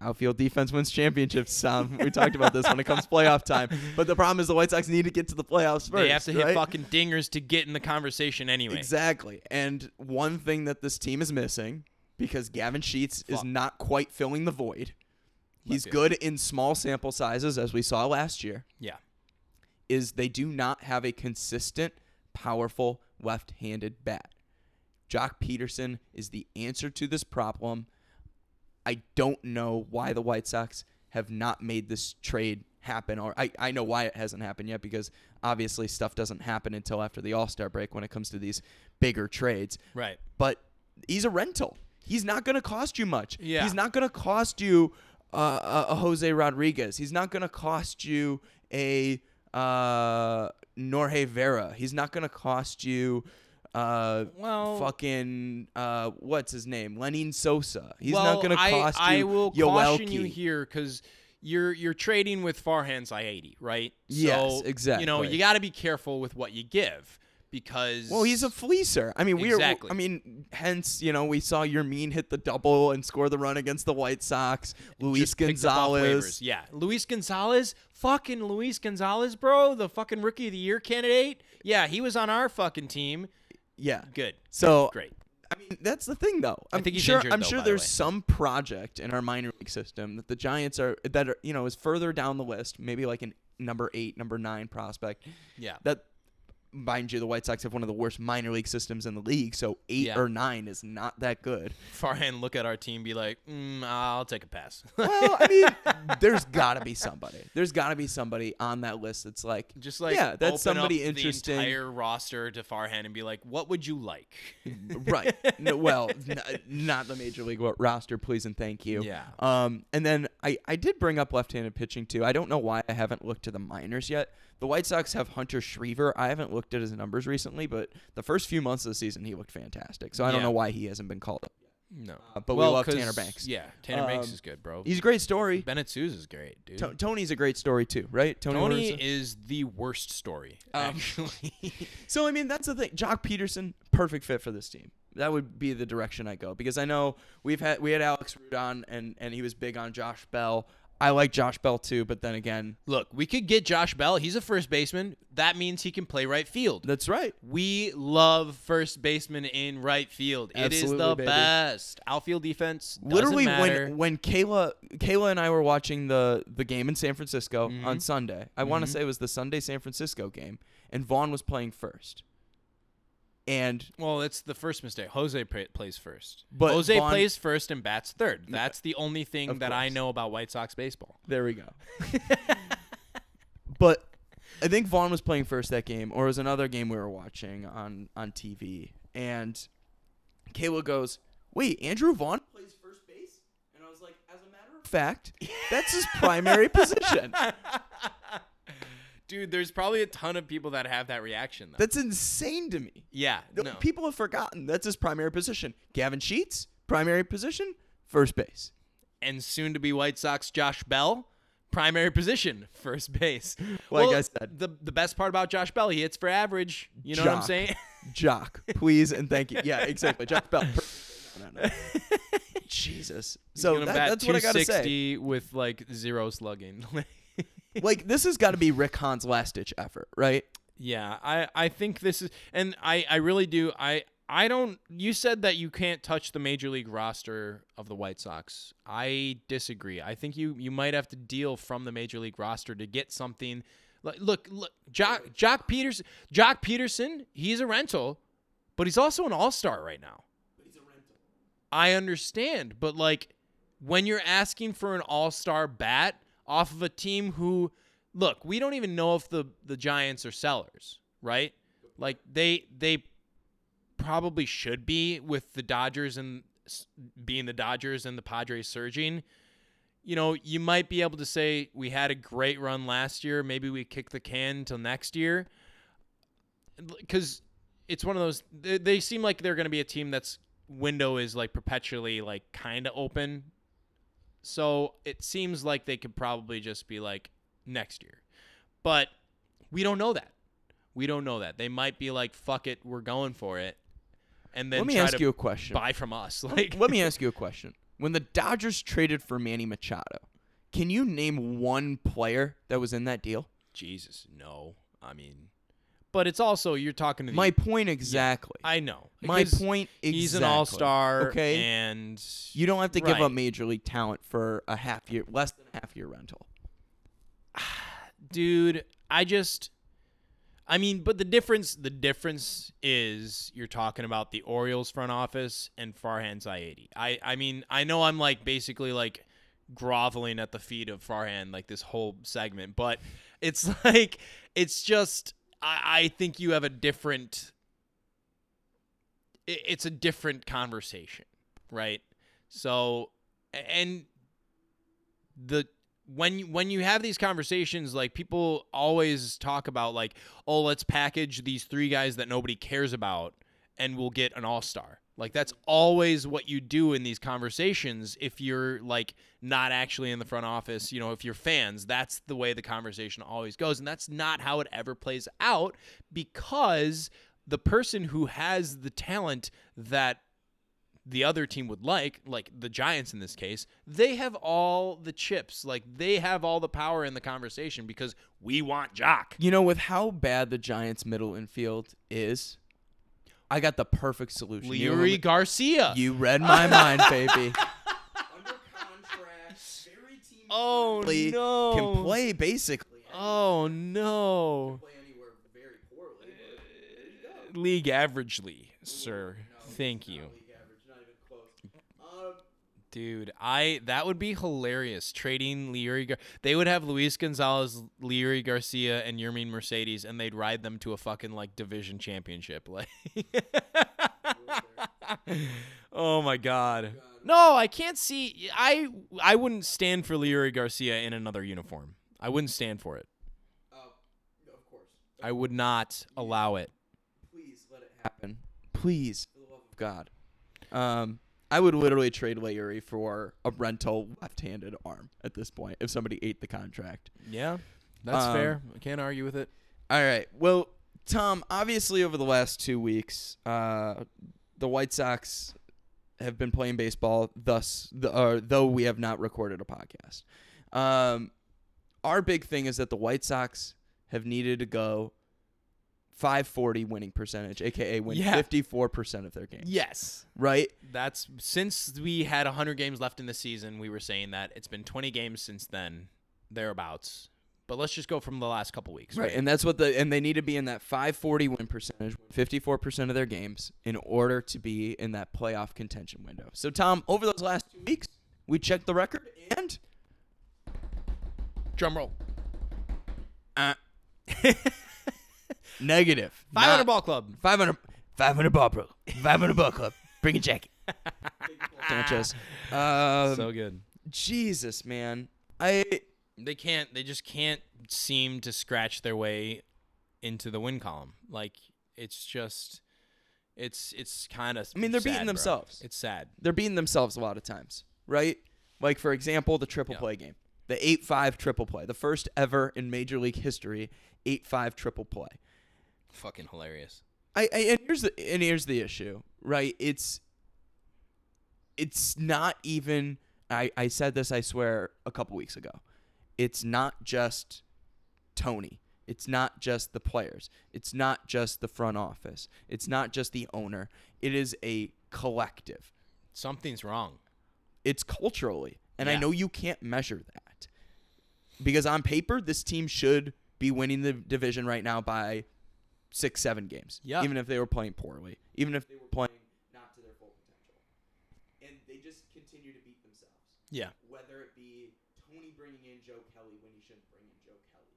Outfield defense wins championships. Um, we talked about this when it comes playoff time. But the problem is the White Sox need to get to the playoffs first. they have to hit right? fucking dingers to get in the conversation anyway. Exactly. And one thing that this team is missing, because Gavin Sheets is not quite filling the void. He's field. good in small sample sizes, as we saw last year. Yeah. Is they do not have a consistent, powerful left-handed bat. Joc Pederson is the answer to this problem. I don't know why the White Sox have not made this trade happen or I, I know why it hasn't happened yet because obviously stuff doesn't happen until after the All-Star break when it comes to these bigger trades. Right. But he's a rental. He's not going to cost you much. Yeah. He's not going to cost you uh, a, a Jose Rodriguez. He's not going to cost you a uh, Norge Vera. He's not going to cost you uh, Well- fucking uh, what's his name? Lenyn Sosa. He's well, not going to I, cost I you will Yoelqui. caution you here because you're you're trading with Farhan Zaidi, right? Yes, so, You know, exactly. you got to be careful with what you give because Well, he's a fleecer. I mean, we are. I mean, hence, you know, we saw Yermin hit the double and score the run against the White Sox. Luis just picked up off Gonzalez. Yeah, Luis Gonzalez, fucking Luis Gonzalez, bro, the fucking rookie of the year candidate. Yeah, he was on our fucking team. Yeah. Good, So great. I mean, that's the thing, though. I'm sure. injured, I'm though, sure by the there's some project in our minor league system that the Giants are that are, you know is further down the list, maybe like an number eight, number nine prospect. Yeah, That, mind you, the White Sox have one of the worst minor league systems in the league, so eight Yeah. or nine is not that good. Farhan look at our team, be like, mm, I'll take a pass. Well, I mean, there's got to be somebody. There's got to be somebody on that list that's like, Just like yeah, that's somebody interesting. The entire roster to Farhan and be like, "What would you like?" right. No, well, n- not the major league roster, please and thank you. Yeah. Um, and then I, I did bring up left-handed pitching too. I don't know why I haven't looked to the minors yet. The White Sox have Hunter Schryver. I haven't looked at his numbers recently, but the first few months of the season he looked fantastic. So I don't Yeah. know why he hasn't been called up. No, Uh, but we love 'cause- Tanner Banks. Yeah, Tanner Banks Um, is good, bro. He's a great story. Bennett Suze is great, dude. To- Tony's a great story too, right? Tony. Tony is the worst story, Um, actually. So I mean, that's the thing. Joc Pederson, perfect fit for this team. That would be the direction I go because I know we've had we had Alex Root on and and he was big on Josh Bell. I like Josh Bell too, but then again, Look, we could get Josh Bell. He's a first baseman. That means he can play right field. that's right. We love first baseman in right field. It is Absolutely, the baby. best. Outfield defense. doesn't Literally matter. when when Kayla Kayla and I were watching the the game in San Francisco Mm-hmm. on Sunday. I want to say it was the Sunday San Francisco game and Vaughn was playing first. And Well, it's the first mistake. Jose pra- plays first. But Jose plays first and bats third. That's the only thing that I know about White Sox baseball. There we go. but I think Vaughn was playing first that game, or it was another game we were watching on on TV. And Kayla goes, "Wait, Andrew Vaughn plays first base?" And I was like, "As a matter of fact, that's his primary position. Dude, there's probably a ton of people that have that reaction. Though. That's insane to me. yeah, No. People have forgotten that's his primary position. Gavin Sheets, primary position, first base. and soon to be White Sox Josh Bell, primary position, first base. Like Well, I said. the the best part about Josh Bell, he hits for average. You know what I'm saying? Joc, please and thank you. Yeah, exactly. Josh Bell. No, no, no. Jesus. So that- that's what I gotta say. with like zero slugging. like this has got to be Rick Hahn's last ditch effort, right? Yeah, I I think this is, and I I really do. I I don't. You said that you can't touch the major league roster of the White Sox. I disagree. I think you you might have to deal from the major league roster to get something. Like, look, look, Joc Joc Peters, Joc Pederson. He's a rental, but he's also an all star right now. I understand, but like when you're asking for an all-star bat off of a team who look, we don't even know if the the Giants are sellers, right? Like they they probably should be with the Dodgers and being the Dodgers and the Padres surging. You know, you might be able to say we had a great run last year, maybe we kick the can till next year. Cuz it's one of those they, they seem like they're going to be a team that's window is like perpetually like kind of open. So it seems like they could probably just be like next year. But we don't know that. We don't know that. They might be like fuck it, we're going for it. And then Let me ask you a question. buy from us. Like Let me ask you a question. When the Dodgers traded for Manny Machado, can you name one player that was in that deal? Jesus, no. I mean, but it's also you're talking to the My point exactly. I know. My point exactly. He's an all-star Okay. and You don't have to give up major league talent for a half year, less than a half year rental. dude i just i mean but the difference the difference is you're talking about the orioles front office and farhan zaidi i i mean i know i'm like basically like groveling at the feet of farhan like this whole segment but it's like it's just i i think you have a different it- it's a different conversation right? So and the when you, when you have these conversations like people always talk about like oh let's package these three guys that nobody cares about and we'll get an all-star like that's always what you do in these conversations if you're like not actually in the front office you know if you're fans that's the way the conversation always goes and that's not how it ever plays out because the person who has the talent that the other team would like, like the Giants in this case, they have all the chips. Like they have all the power in the conversation because we want Joc. You know, with how bad the Giants' middle infield is, I got the perfect solution. You know Leury what- Garcia. You read my mind, baby. Under contract, very team oh friendly, no. Can play basically. Oh no. Play anywhere very poorly. League averagely, sir. Thank you. Um, Dude, I that would be hilarious. Trading Leury, Gar- they would have Luis Gonzalez, Leury Garcia, and Yermin Mercedes, and they'd ride them to a fucking like division championship. Like, oh my god. No, I can't see. I I wouldn't stand for Leury Garcia in another uniform. I wouldn't stand for it. of course. I would not allow it. Please let it happen. Please, for the love of God. Um, I would literally trade Leury for a rental left-handed arm at this point if somebody ate the contract. Yeah, that's Um, fair. I can't argue with it. All right. Well, Tom, obviously over the last two weeks, uh, the White Sox have been playing baseball. Thus, the, uh, though we have not recorded a podcast, um, our big thing is that the White Sox have needed to go 540 winning percentage, aka win Yeah. 54% of their games. Yes. Right? That's since we had 100 games left in the season, we were saying that it's been 20 games since then, thereabouts. But let's just go from the last couple weeks. Right, and that's what the and they need to be in that 540 win percentage, 54% of their games in order to be in that playoff contention window. So Tom, over those last 2 weeks, we checked the record and Drum roll. uh, negative. 500 Not- ball club. 500 500 ball bro. 500 ball club. Bring a jacket. Sanchez. Um, so good. Jesus, man. I They can't. They just can't seem to scratch their way into the win column. Like it's just, it's it's kind of. I mean, they're beating themselves. It's sad. they're beating themselves a lot of times, right? Like for example, the triple Yeah. play game, the eight-five triple play, the first ever in Major League history eight-five triple play. Fucking hilarious. I, I and here's the and here's the issue, right? It's it's not even. I I said this, I swear, a couple weeks ago. It's not just Tony. It's not just the players. It's not just the front office. It's not just the owner. It is a collective. Something's wrong. it's culturally. And I know you can't measure that. Because on paper, this team should be winning the division right now by six, seven games. Yeah. Even if they were playing poorly. Even if they were playing not to their full potential. And they just continue to beat themselves. Yeah. Whether it be Tony bringing in Joe Kelly when he shouldn't bring in Joe Kelly.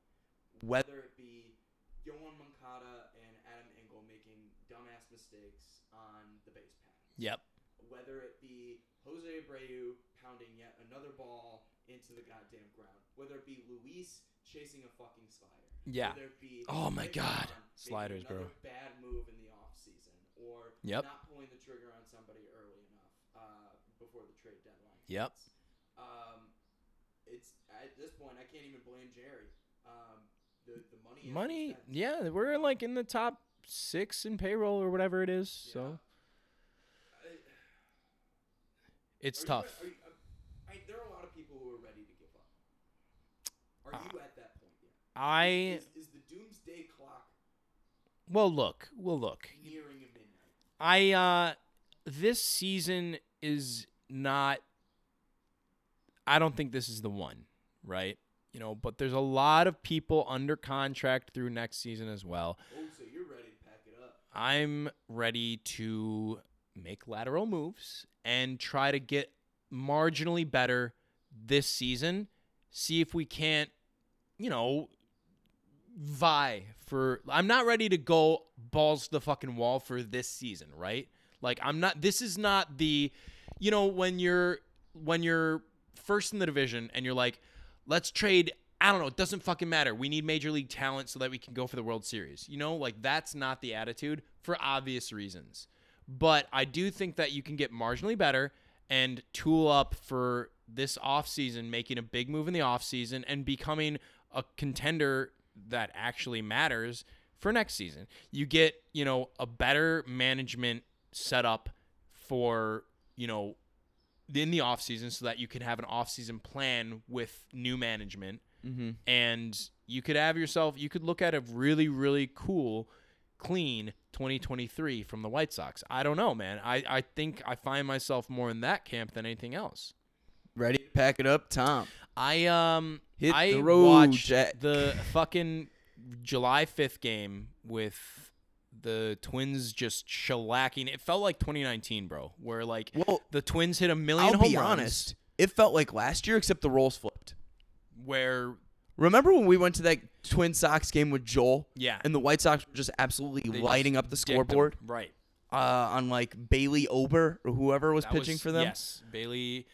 Whether it be Yoán Moncada and Adam Engel making dumbass mistakes on the base paths Yep. whether it be Jose Abreu pounding yet another ball into the goddamn ground, whether it be Luis chasing a fucking slider, Yeah. Oh my God. Vaughn making Sliders, bro. bad move in the offseason, or Yep. not pulling the trigger on somebody early enough uh, before the trade deadline. Yep. Um, it's at this point I can't even blame Jerry. Um, the the money Money. Yeah, we're like in the top six in payroll or whatever it is. So it's Are you tough. are you- uh, I, there are a lot of people who are ready to give up. Are Uh, you at that point yet? I Is, is the doomsday clock well look. Well look. nearing a midnight? I uh this season is not I don't think this is the one, right? You know, but there's a lot of people under contract through next season as well. Oh, so you're ready to pack it up? I'm ready to make lateral moves and try to get marginally better this season. See if we can't, you know, vie for. I'm not ready to go balls to the fucking wall for this season, right? Like I'm not. This is not the, you know, when you're when you're first in the division and you're like, let's trade. I don't know. It doesn't fucking matter. We need major league talent so that we can go for the World Series. You know, like that's not the attitude for obvious reasons. But I do think that you can get marginally better and tool up for this offseason, making a big move in the offseason and becoming a contender that actually matters for next season. You get, you know, a better management setup for, you know, in the offseason so that you can have an offseason plan with new management Mm-hmm. and you could have yourself you could look at a really really cool clean 2023 from the white sox i don't know man i, I think i find myself more in that camp than anything else Ready to pack it up, Tom? I um Hit i the road, watched Jack. the fucking july 5th game with the twins just shellacking it felt like 2019 bro where like Well, the twins hit a million I'll home be runs honest. It felt like last year, except the roles flipped. where Remember when we went to that Twin Sox game with Joel? yeah And the White Sox were just absolutely they lighting just up the scoreboard right uh, on like Bailey Ober or whoever was That pitching was- for them. Yes, Bailey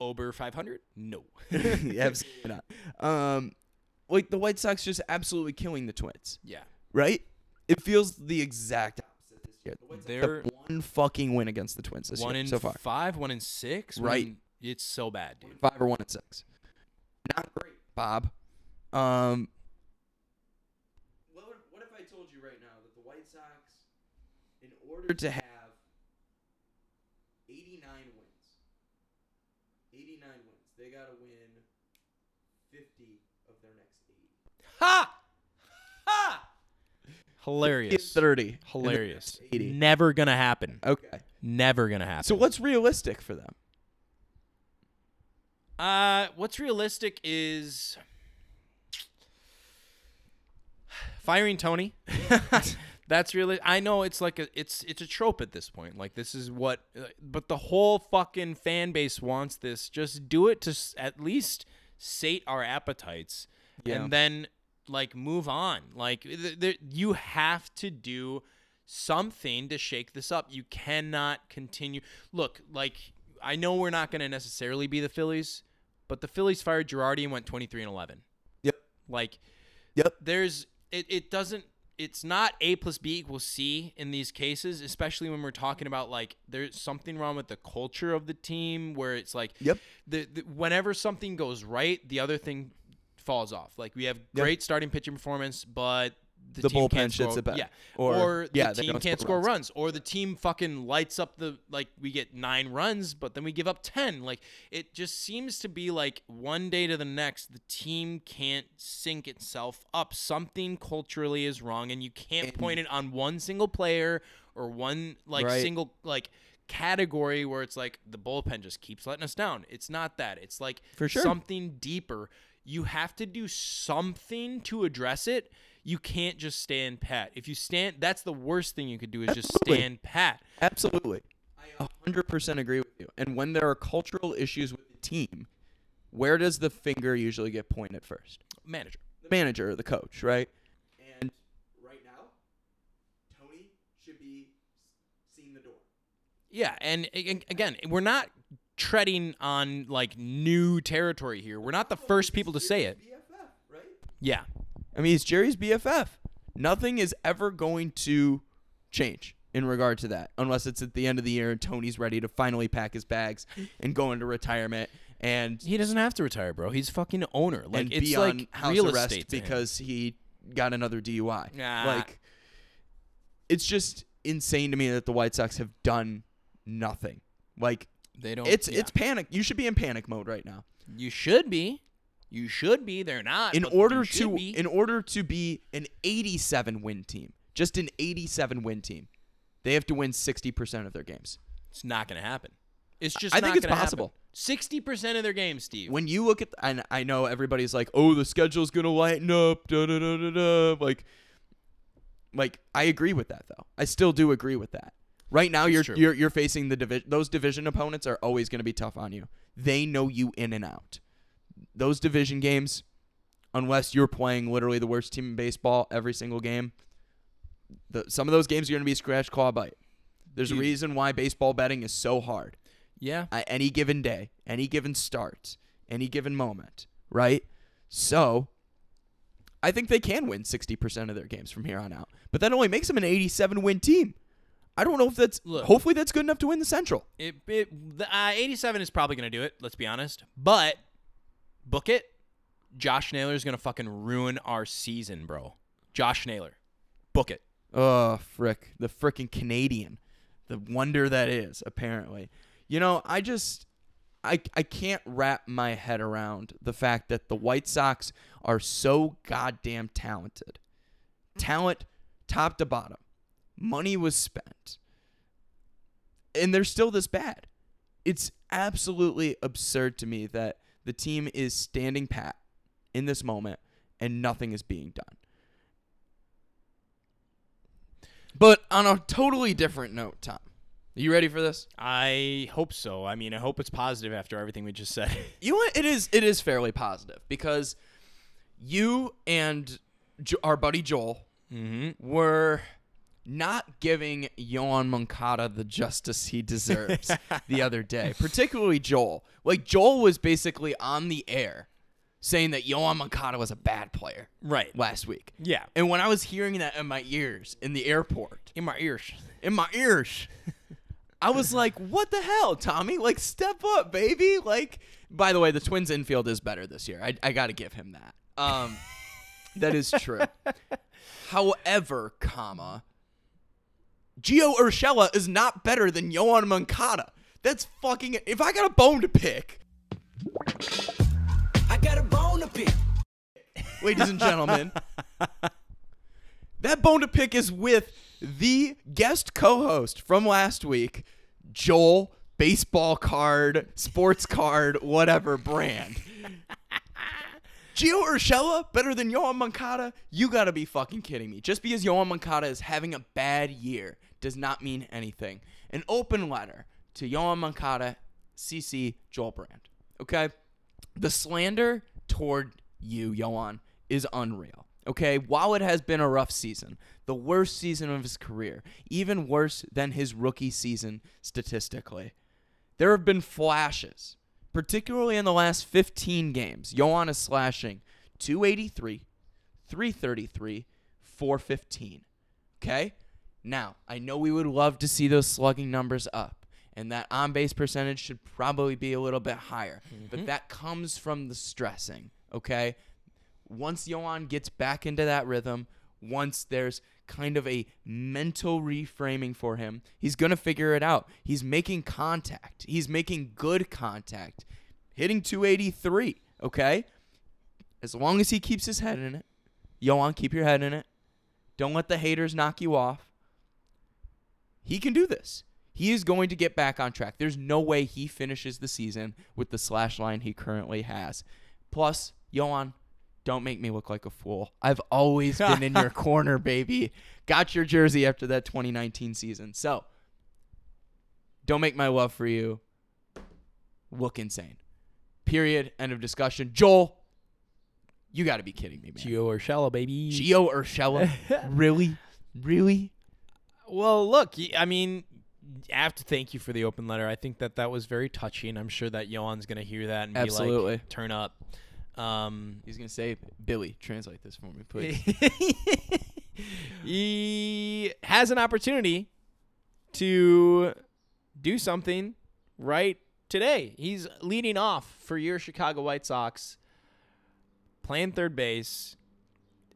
Ober 500. No. yeah, absolutely not. Um, like the White Sox just absolutely killing the Twins, yeah, right? It feels the exact opposite this year. The They're- one fucking win against the Twins this one year in so far. five, one in six. Right. one- it's so bad, dude. Five or one and six. Not great, Bob. Um, what if I told you right now that the White Sox, in order to have 89 wins, 89 wins, they got to win 50 of their next 80. Ha! Ha! Hilarious. 30. Hilarious. 80. Never gonna happen. Okay. Never gonna happen. So what's realistic for them? Uh, what's realistic is firing Tony. That's really. I know it's like a it's it's a trope at this point. Like this is what, uh, but the whole fucking fan base wants this. Just do it to at least sate our appetites, Yeah. and then like move on. Like th- th- you have to do something to shake this up. You cannot continue. Look, like I know we're not going to necessarily be the Phillies, but the Phillies fired Girardi and went 23 and 11. Yep. Like Yep. there's it, it doesn't it's not a plus b equals c in these cases especially when we're talking about like there's something wrong with the culture of the team where it's like Yep. the, the whenever something goes right the other thing falls off like we have Yep. great starting pitching performance but the, The team bullpen can't shits score, it back. yeah Or- or, yeah, the team can't score runs. runs or the team fucking lights up the like we get nine runs but then we give up 10 like it just seems to be like one day to the next the team can't sync itself up something culturally is wrong and you can't And- point it on one single player or one like Right. single like category where it's like the bullpen just keeps letting us down it's not that it's like For sure. something deeper you have to do something to address it you can't just stand pat if you stand that's the worst thing you could do is just stand pat Absolutely. I 100% agree with you. And when there are cultural issues with the team, where does the finger usually get pointed first? manager The manager or the coach, right? And right now, Tony should be seeing the door. Yeah, and a- a- again, we're not treading on like new territory here. We're not the first people to say it. Yeah. I mean, it's Jerry's BFF. Nothing is ever going to change in regard to that, unless it's at the end of the year and Tony's ready to finally pack his bags and go into retirement and He doesn't have to retire, bro. He's fucking owner. Like and it's be like on house real arrest estate because he got another DUI. Nah. Like, it's just insane to me that the White Sox have done nothing. Like, they don't. it's yeah. it's panic. You should be in panic mode right now. you should be, you should be. They're not. in order to be. in order to be an 87 win team, just an 87 win team, they have to win 60% of their games. it's not gonna happen. It's just. I think it's possible. Sixty percent of their games, Steve. When you look at and I know everybody's like, "Oh, the schedule's going to lighten up." Da, da, da, da, da. Like like I agree with that though. I still do agree with that. Right now you're you're you're facing the division those division opponents are always going to be tough on you. They know you in and out. Those division games unless you're playing literally the worst team in baseball every single game, the, some of those games are going to be scratch claw bite. There's a reason why baseball betting is so hard yeah. at any given day, any given start, any given moment, right? So, I think they can win 60% of their games from here on out. But that only makes them an 87 win team. I don't know if that's Look. hopefully that's good enough to win the Central. It, it the, uh, 87 is probably going to do it, let's be honest. But book it. Josh Naylor is going to fucking ruin our season, bro. Josh Naylor. Book it. Oh, frick. The frickin' Canadian. The wonder that is, apparently. You know, I just I I can't wrap my head around the fact that the White Sox are so goddamn talented. Talent top to bottom. Money was spent. And they're still this bad. It's absolutely absurd to me that the team is standing pat in this moment and nothing is being done. But on a totally different note, Tom. Are you ready for this? I hope so. I mean, I hope it's positive after everything we just said. You know what? It is it is fairly positive because you and jo- our buddy Joel mm-hmm. were not giving Yoán Moncada the justice he deserves the other day, particularly Joel. Like Joel was basically on the air saying that Yoán Moncada was a bad player Right. last week. Yeah. And when I was hearing that in my ears in the airport, In my ears. in my ears. I was like, what the hell, Tommy? Like, step up, baby. Like, by the way, the Twins infield is better this year. I, I got to give him that. Um, that is true. However, comma, Gio Urshela is not better than Yoán Moncada. That's fucking. If I got a bone to pick, I got a bone to pick. ladies and gentlemen, that bone to pick is with the guest co-host from last week, Joel. Baseball card, sports card, whatever brand. Gio Urshela better than Yoán Moncada? You gotta be fucking kidding me. Just because Yoán Moncada is having a bad year does not mean anything. An open letter to Yoán Moncada, CC Joel Brand. Okay? The slander toward you, Yoán, is unreal. Okay? While it has been a rough season, the worst season of his career, even worse than his rookie season statistically, there have been flashes, particularly in the last 15 games. Yoán is slashing 283, 333, 415. Okay? Now, I know we would love to see those slugging numbers up, and that on base percentage should probably be a little bit higher, but mm-hmm. that comes from the stressing. Okay? Once Yoán gets back into that rhythm, once there's kind of a mental reframing for him, he's going to figure it out. He's making contact. He's making good contact. Hitting 283, okay? As long as he keeps his head in it. Yoán, keep your head in it. Don't let the haters knock you off. He can do this. He is going to get back on track. There's no way he finishes the season with the slash line he currently has. Plus, Yoán, don't make me look like a fool. I've always been in your corner, baby. Got your jersey after that 2019 season. So, don't make my love for you look insane. Period. End of discussion. Joel, you got to be kidding me, man. Gio Urshela, baby. Gio Urshela? really? Really? Well, look, I mean, I have to thank you for the open letter. I think that that was very touching. I'm sure that Yoán's going to hear that and be Absolutely. like, turn up. Um, He's going to say, Billy, translate this for me, please. he has an opportunity to do something right today. He's leading off for your Chicago White Sox, playing third base.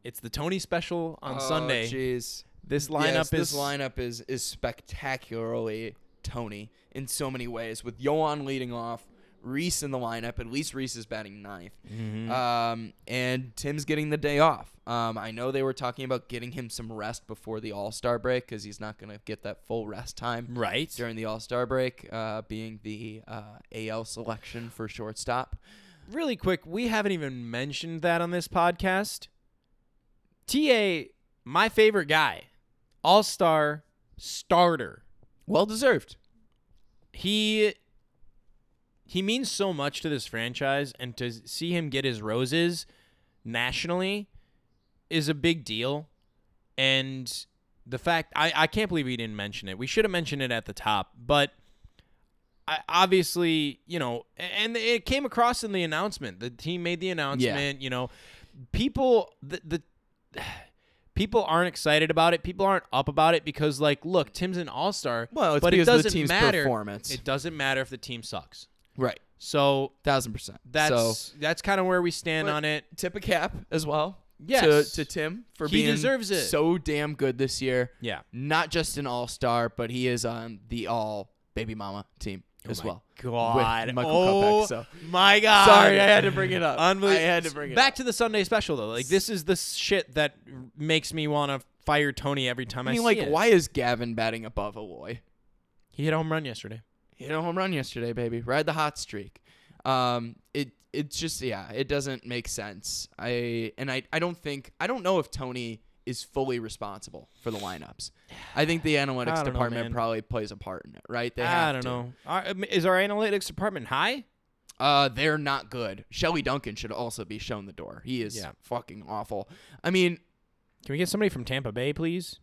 It's the Tony special on Sunday. Oh, Jeez. This lineup Yes, is this lineup is is spectacularly Tony in so many ways. With Yoán leading off, Reese in the lineup. At least Reese is batting ninth, Mm-hmm. um, and Tim's getting the day off. Um, I know they were talking about getting him some rest before the All Star break because he's not going to get that full rest time right. during the All Star break, uh, being the uh, AL selection for shortstop. really quick, we haven't even mentioned that on this podcast. TA, my favorite guy, all star starter. Well deserved. He he means so much to this franchise, and to see him get his roses nationally is a big deal. And the fact I, I can't believe we didn't mention it. We should have mentioned it at the top, but I obviously, you know, and it came across in the announcement. The team made the announcement. yeah. You know, people the the people aren't excited about it. People aren't up about it because, like, look, Tim's an all star. Well, it's but it doesn't matter. performance. It doesn't matter if the team sucks. Right. So Thousand percent. that's so, that's kind of where we stand on it. tip a cap as well. Yes. To, to Tim for He being deserves it. so damn good this year. Yeah. Not just an all star, but he is on the all baby mama team Oh my well. God. Michael oh so. my God. Sorry, I had to bring it up. Unbelievable. I had to bring it Back up. to the Sunday special though. Like this is the shit that makes me want to fire Tony every time I, I mean, see like, it. why is Gavin batting above Eloy? He hit a home run yesterday. He hit a home run yesterday, baby. Ride the hot streak. Um, it it's just yeah, it doesn't make sense. I and I I don't think I don't know if Tony is fully responsible for the lineups. I think the analytics don't know, department probably plays a part in it, right? They I don't to. know. Our, is our analytics department high? Uh, they're not good. Shelley Duncan should also be shown the door. He is Yeah. fucking awful. I mean, Can we get somebody from Tampa Bay, please?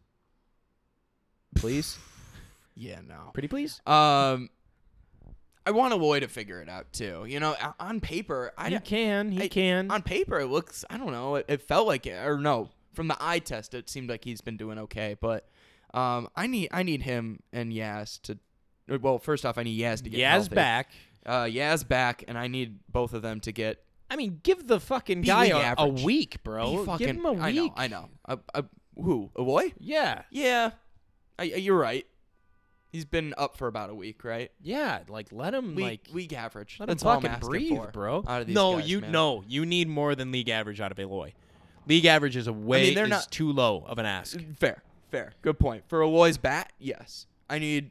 Please, yeah, no. pretty please. Um, I want Eloy to figure it out too. You know, on paper, I he can. He I- can. on paper it looks I don't know it, it felt like it or no from the eye test it seemed like he's been doing okay but um I need I need him and Yaz to well first off I need Yaz to get Yaz healthy. back. uh Yaz back and I need both of them to get I mean, give the fucking guy a, a week, bro. fucking give him a week. I know I know uh, uh, who Eloy Yeah. yeah I, you're right. He's been up for about a week, right? Yeah, like let him League, like league average. let That's him fucking breathe, for bro. Out of these no, guys, you man. no, you need more than league average out of Eloy. League average is a way they're is not- too low of an ask. Fair, fair. Good point. For Eloy's bat, yes. I need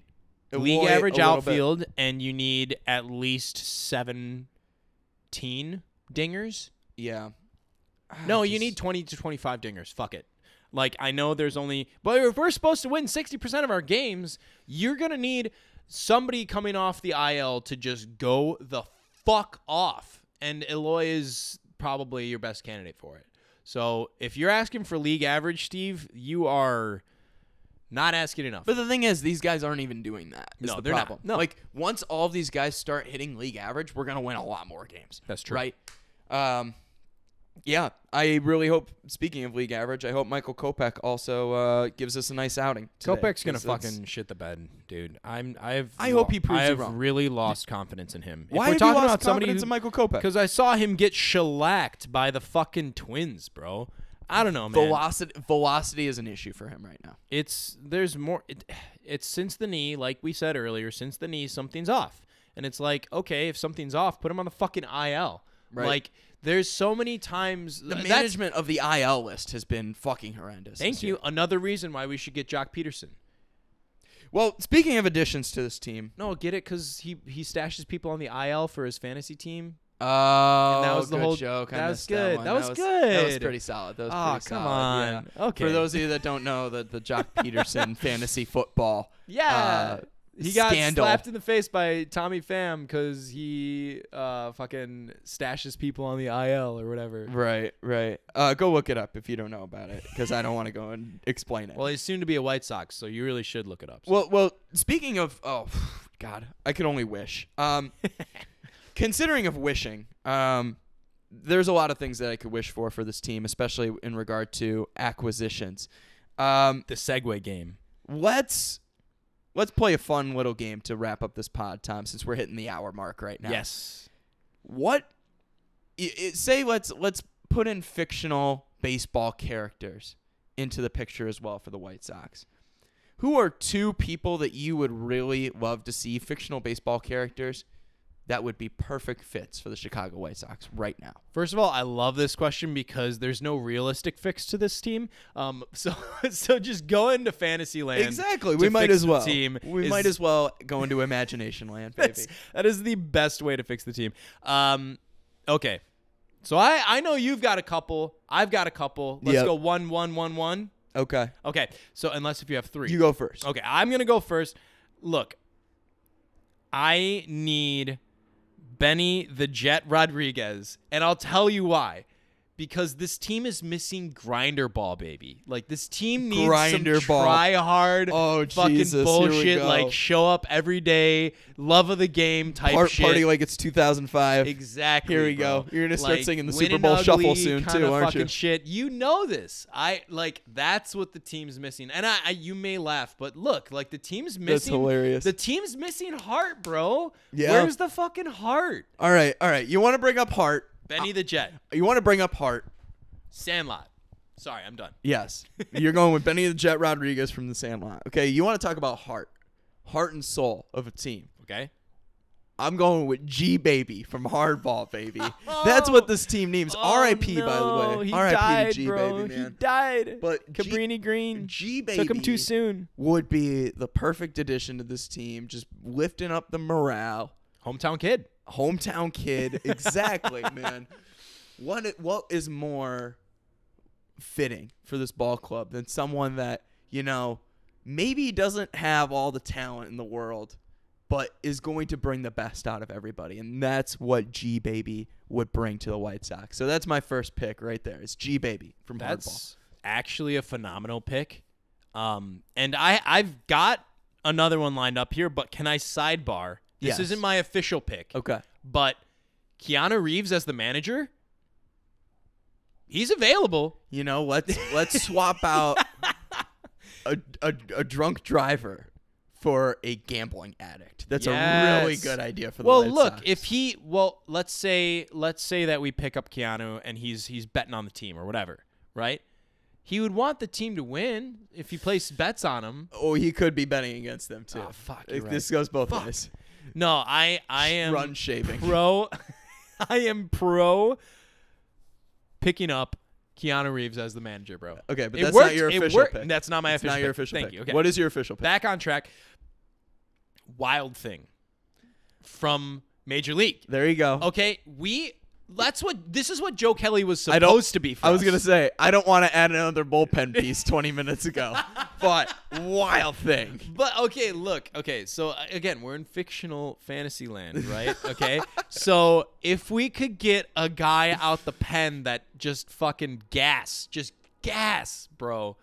league average a little bit- outfield, and you need at least seventeen dingers. Yeah. No, Ah, you need twenty to twenty-five dingers. Fuck it. Like I know there's only, but if we're supposed to win sixty percent of our games, you're gonna need somebody coming off the IL to just go the fuck off, and Eloy is probably your best candidate for it. So if you're asking for league average, Steve, you are not asking enough. But the thing is, these guys aren't even doing that. Is No, the they're not. No. Like once all of these guys start hitting league average, we're gonna win a lot more games. That's true. Right. Um. Yeah, I really hope. Speaking of league average, I hope Michael Kopech also uh, gives us a nice outing. today, Kopech's gonna fucking shit the bed, dude. I'm I've I hope he proves I you have wrong. really lost confidence in him. Why if we're have talking you lost about somebody confidence who, in Michael Kopech? Because I saw him get shellacked by the fucking twins, bro. I don't know, man. velocity velocity is an issue for him right now. it's there's more. It, it's since the knee, like we said earlier. Since the knee, something's off, and it's like, okay, if something's off, put him on the fucking IL. Right. Like, there's so many times. The management of the IL list has been fucking horrendous. Thank you. year. Another reason why we should get Joc Pederson. Well, speaking of additions to this team, No, get it because he he stashes people on the IL for his fantasy team. oh, that was the whole- joke. That was good. one. That was good. That was pretty solid. That was Oh, pretty come solid, yeah. on. Okay. For those of you that don't know, the the Joc Pederson fantasy football. Yeah. uh, he got scandal. slapped in the face by Tommy Pham because he uh, fucking stashes people on the IL or whatever. Right, right. Uh, go look it up if you don't know about it, because I don't want to go and explain it. Well, he's soon to be a White Sox, so you really should look it up. Well, well. Speaking of, oh, God, I can only wish. Um, considering of wishing, um, there's a lot of things that I could wish for for this team, especially in regard to acquisitions. Um, the segue game. let's let's play a fun little game to wrap up this pod, Tom, since we're hitting the hour mark right now. Yes. What? i- i- say let's let's put in fictional baseball characters into the picture as well for the White Sox. Who are two people that you would really love to see fictional baseball characters that would be perfect fits for the Chicago White Sox right now? First of all, I love this question because there's no realistic fix to this team. Um, so so just go into fantasy land. Exactly. We might as well. Team we is- might as well go into imagination land, baby. That is the best way to fix the team. Um, okay. So I, I know you've got a couple. I've got a couple. Let's Yep. go one, one, one, one. Okay. Okay. So unless if you have three. You go first. Okay, I'm gonna go first. Look, I need Benny the Jet Rodriguez, and I'll tell you why. Because this team is missing grinder ball, baby. Like this team needs Grinder some ball. try hard, Oh, fucking Jesus, bullshit. Like show up every day, love of the game type Part, shit. party like it's 2005. Exactly. Here we bro. go. You're gonna start Like, singing the Super Bowl shuffle soon, too, aren't fucking you? Shit, you know this. I like that's what the team's missing. And I, I you may laugh, but look, like the team's missing. That's hilarious. The team's missing heart, bro. Yeah. Where's the fucking heart? All right, all right. You want to bring up Hart? Benny the Jet, uh, You want to bring up Hart? Sandlot. Sorry, I'm done. Yes. You're going with Benny the Jet Rodriguez from the Sandlot. Okay. You want to talk about heart, heart and soul of a team. Okay. I'm going with G Baby from Hardball, baby. Oh. That's what this team needs. Oh, R.I.P. by the Oh, way. R.I.P. to G bro. Baby, He died. But G- Cabrini Green G Baby took him too soon. would be the perfect addition to this team, just lifting up the morale. Hometown kid. hometown kid exactly man what what is more fitting for this ball club than someone that you know maybe doesn't have all the talent in the world but is going to bring the best out of everybody and that's what G baby would bring to the White Sox so that's my first pick right there it's G baby from Hardball That's actually a phenomenal pick. Um, and I I've got another one lined up here, but can I sidebar? This Yes. isn't my official pick, okay but Keanu Reeves as the manager, he's available. you know let's let's swap out a, a, a drunk driver for a gambling addict that's a really good idea for the Well, White look, Sox. if he well, let's say let's say that we pick up Keanu and he's he's betting on the team or whatever, right? He would want the team to win if he placed bets on them. Oh, he could be betting against them too. Oh, fuck, This goes both Fuck. ways. No, I I am Run shaving. pro. I am pro picking up Keanu Reeves as the manager, bro. Okay, but It that's worked. not your official worked. pick. That's not my It's official. not your pick. official Thank pick. you. Okay. What is your official pick? Back on track. Wild thing from Major League. There you go. Okay, we. That's what. This is what Joe Kelly was supposed to be. For I was us. gonna say I don't want to add another bullpen piece 20 minutes ago, but wild thing. But okay, look, okay. So uh, again, we're in fictional fantasy land, right? Okay. so if we could get a guy out the pen that just fucking gas, just gas, bro,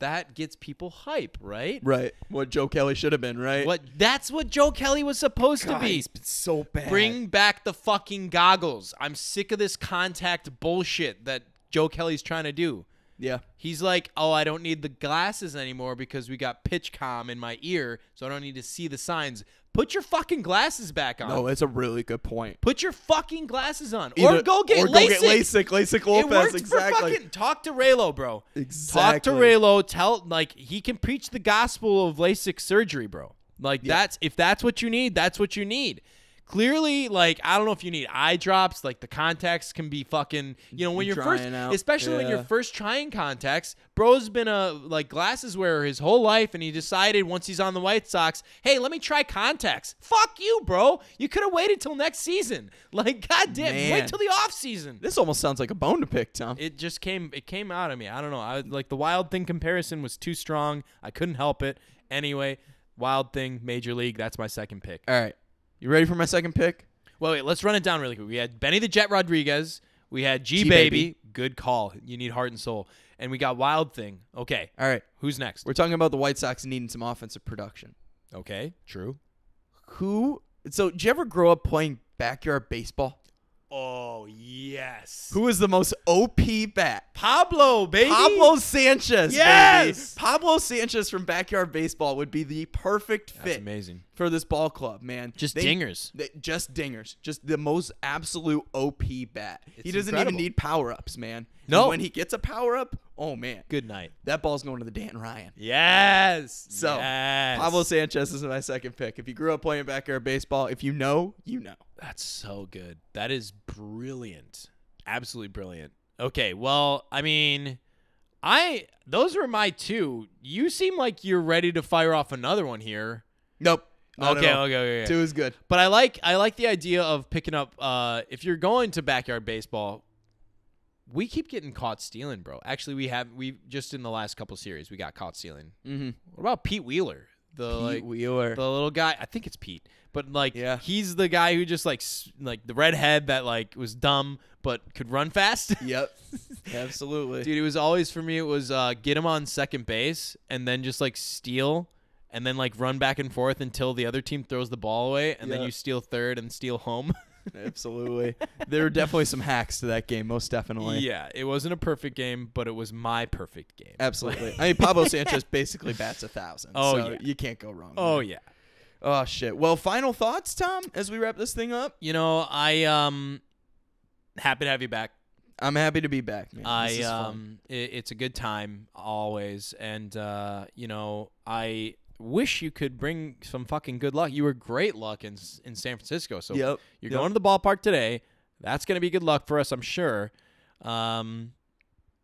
that gets people hype, right? Right. What Joe Kelly should have been, right? What? That's what Joe Kelly was supposed God, to be. he's been so bad. Bring back the fucking goggles. I'm sick of this contact bullshit that Joe Kelly's trying to do. Yeah. He's like, oh, I don't need the glasses anymore because we got PitchCom in my ear, so I don't need to see the signs. Put your fucking glasses back on. No, it's a really good point. Put your fucking glasses on, Either- or go get or LASIK. go get LASIK. LASIK It Lopez. exactly. for fucking talk to Reylo, bro. Talk to Exactly. Reylo. Tell like he can preach the gospel of LASIK surgery, bro. Like that's if that's what you need, that's what you need. Clearly, like I don't know if you need eye drops. Like the contacts can be fucking. You know when you're first, out. especially when you're first trying contacts. Bro's been a like glasses wearer his whole life, and he decided once he's on the White Sox, hey, let me try contacts. Fuck you, bro. You could have waited till next season. Like goddamn, Man. wait till the off season. This almost sounds like a bone to pick, Tom. It just came. It came out of me. I don't know. I like the Wild Thing comparison was too strong. I couldn't help it. Anyway, Wild Thing, Major League. That's my second pick. All right. You ready for my second pick? Well, wait. Let's run it down really quick. We had Benny the Jet Rodriguez. We had G G-Baby. Baby. Good call. You need heart and soul. And we got Wild Thing. Okay. All right. Who's next? We're talking about the White Sox needing some offensive production. Okay. True. Who? So, did you ever grow up playing backyard baseball? Oh yes. Who is the most OP bat? Pablo, baby. Pablo Sanchez. Yes! baby. Pablo Sanchez from Backyard Baseball would be the perfect That's fit amazing. for this ball club, man. Just They- dingers. they- just dingers. Just the most absolute OP bat. he doesn't incredible. even need power ups, man. No. And when he gets a power up, oh man, Good night. that ball's going to the Dan Ryan. Yes. So, yes. Pablo Sanchez is my second pick. If you grew up playing backyard baseball, if you know, you know. That's so good. That is brilliant. Absolutely brilliant. Okay, well, I mean, I those were my two. You seem like you're ready to fire off another one here. Nope. okay, okay, okay, okay. Two is good. But I like I like the idea of picking up uh if you're going to backyard baseball, we keep getting caught stealing, bro. Actually, we have we just in the last couple series we got caught stealing. Mm-hmm. What about Pete Wheeler? The Pete like Wheeler. the little guy. I think it's Pete, but like, Yeah. he's the guy who just like like the redhead that like was dumb but could run fast. yep. Absolutely. Dude, it was always for me. It was uh, get him on second base and then just like steal and then like run back and forth until the other team throws the ball away and then you steal third and steal home. Absolutely. there were definitely some hacks to that game, most definitely. yeah, it wasn't a perfect game, but it was my perfect game. Absolutely. I mean, Pablo Sanchez basically bats a thousand. Oh, so yeah. You can't go wrong. Oh yeah. Oh shit. Well, final thoughts, Tom, as we wrap this thing up. You know, I um happy to have you back. I'm happy to be back, man. I um, it, it's a good time always, and uh, you know, I wish you could bring some fucking good luck. You were great luck in in San Francisco, so Yep. you're Yep. going to the ballpark today. That's gonna be good luck for us, I'm sure. Um,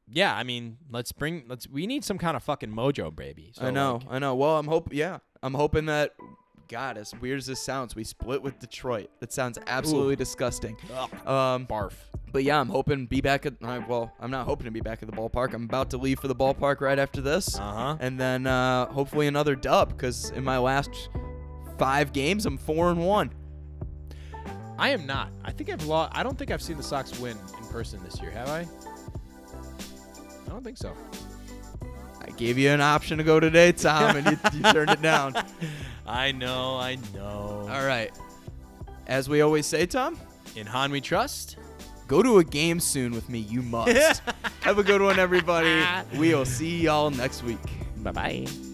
yeah, I mean, let's bring let's. We need some kind of fucking mojo, baby. So, I know. like, I know. Well, I'm hope. Yeah, I'm hoping that. God, as weird as this sounds, we split with Detroit. That sounds absolutely disgusting. Um, barf. but yeah, I'm hoping be back at. Uh, well, I'm not hoping to be back at the ballpark. I'm about to leave for the ballpark right after this, Uh huh. and then uh, hopefully another dub. Because in my last five games, I'm four and one. I am not. I think I've lost. I don't think I've seen the Sox win in person this year. Have I? I don't think so. I gave you an option to go today, Tom, and you, you turned it down. I know, I know. All right. As we always say, Tom, In Hahn we trust. go to a game soon with me. You must. Have a good one, everybody. We'll see y'all next week. Bye bye.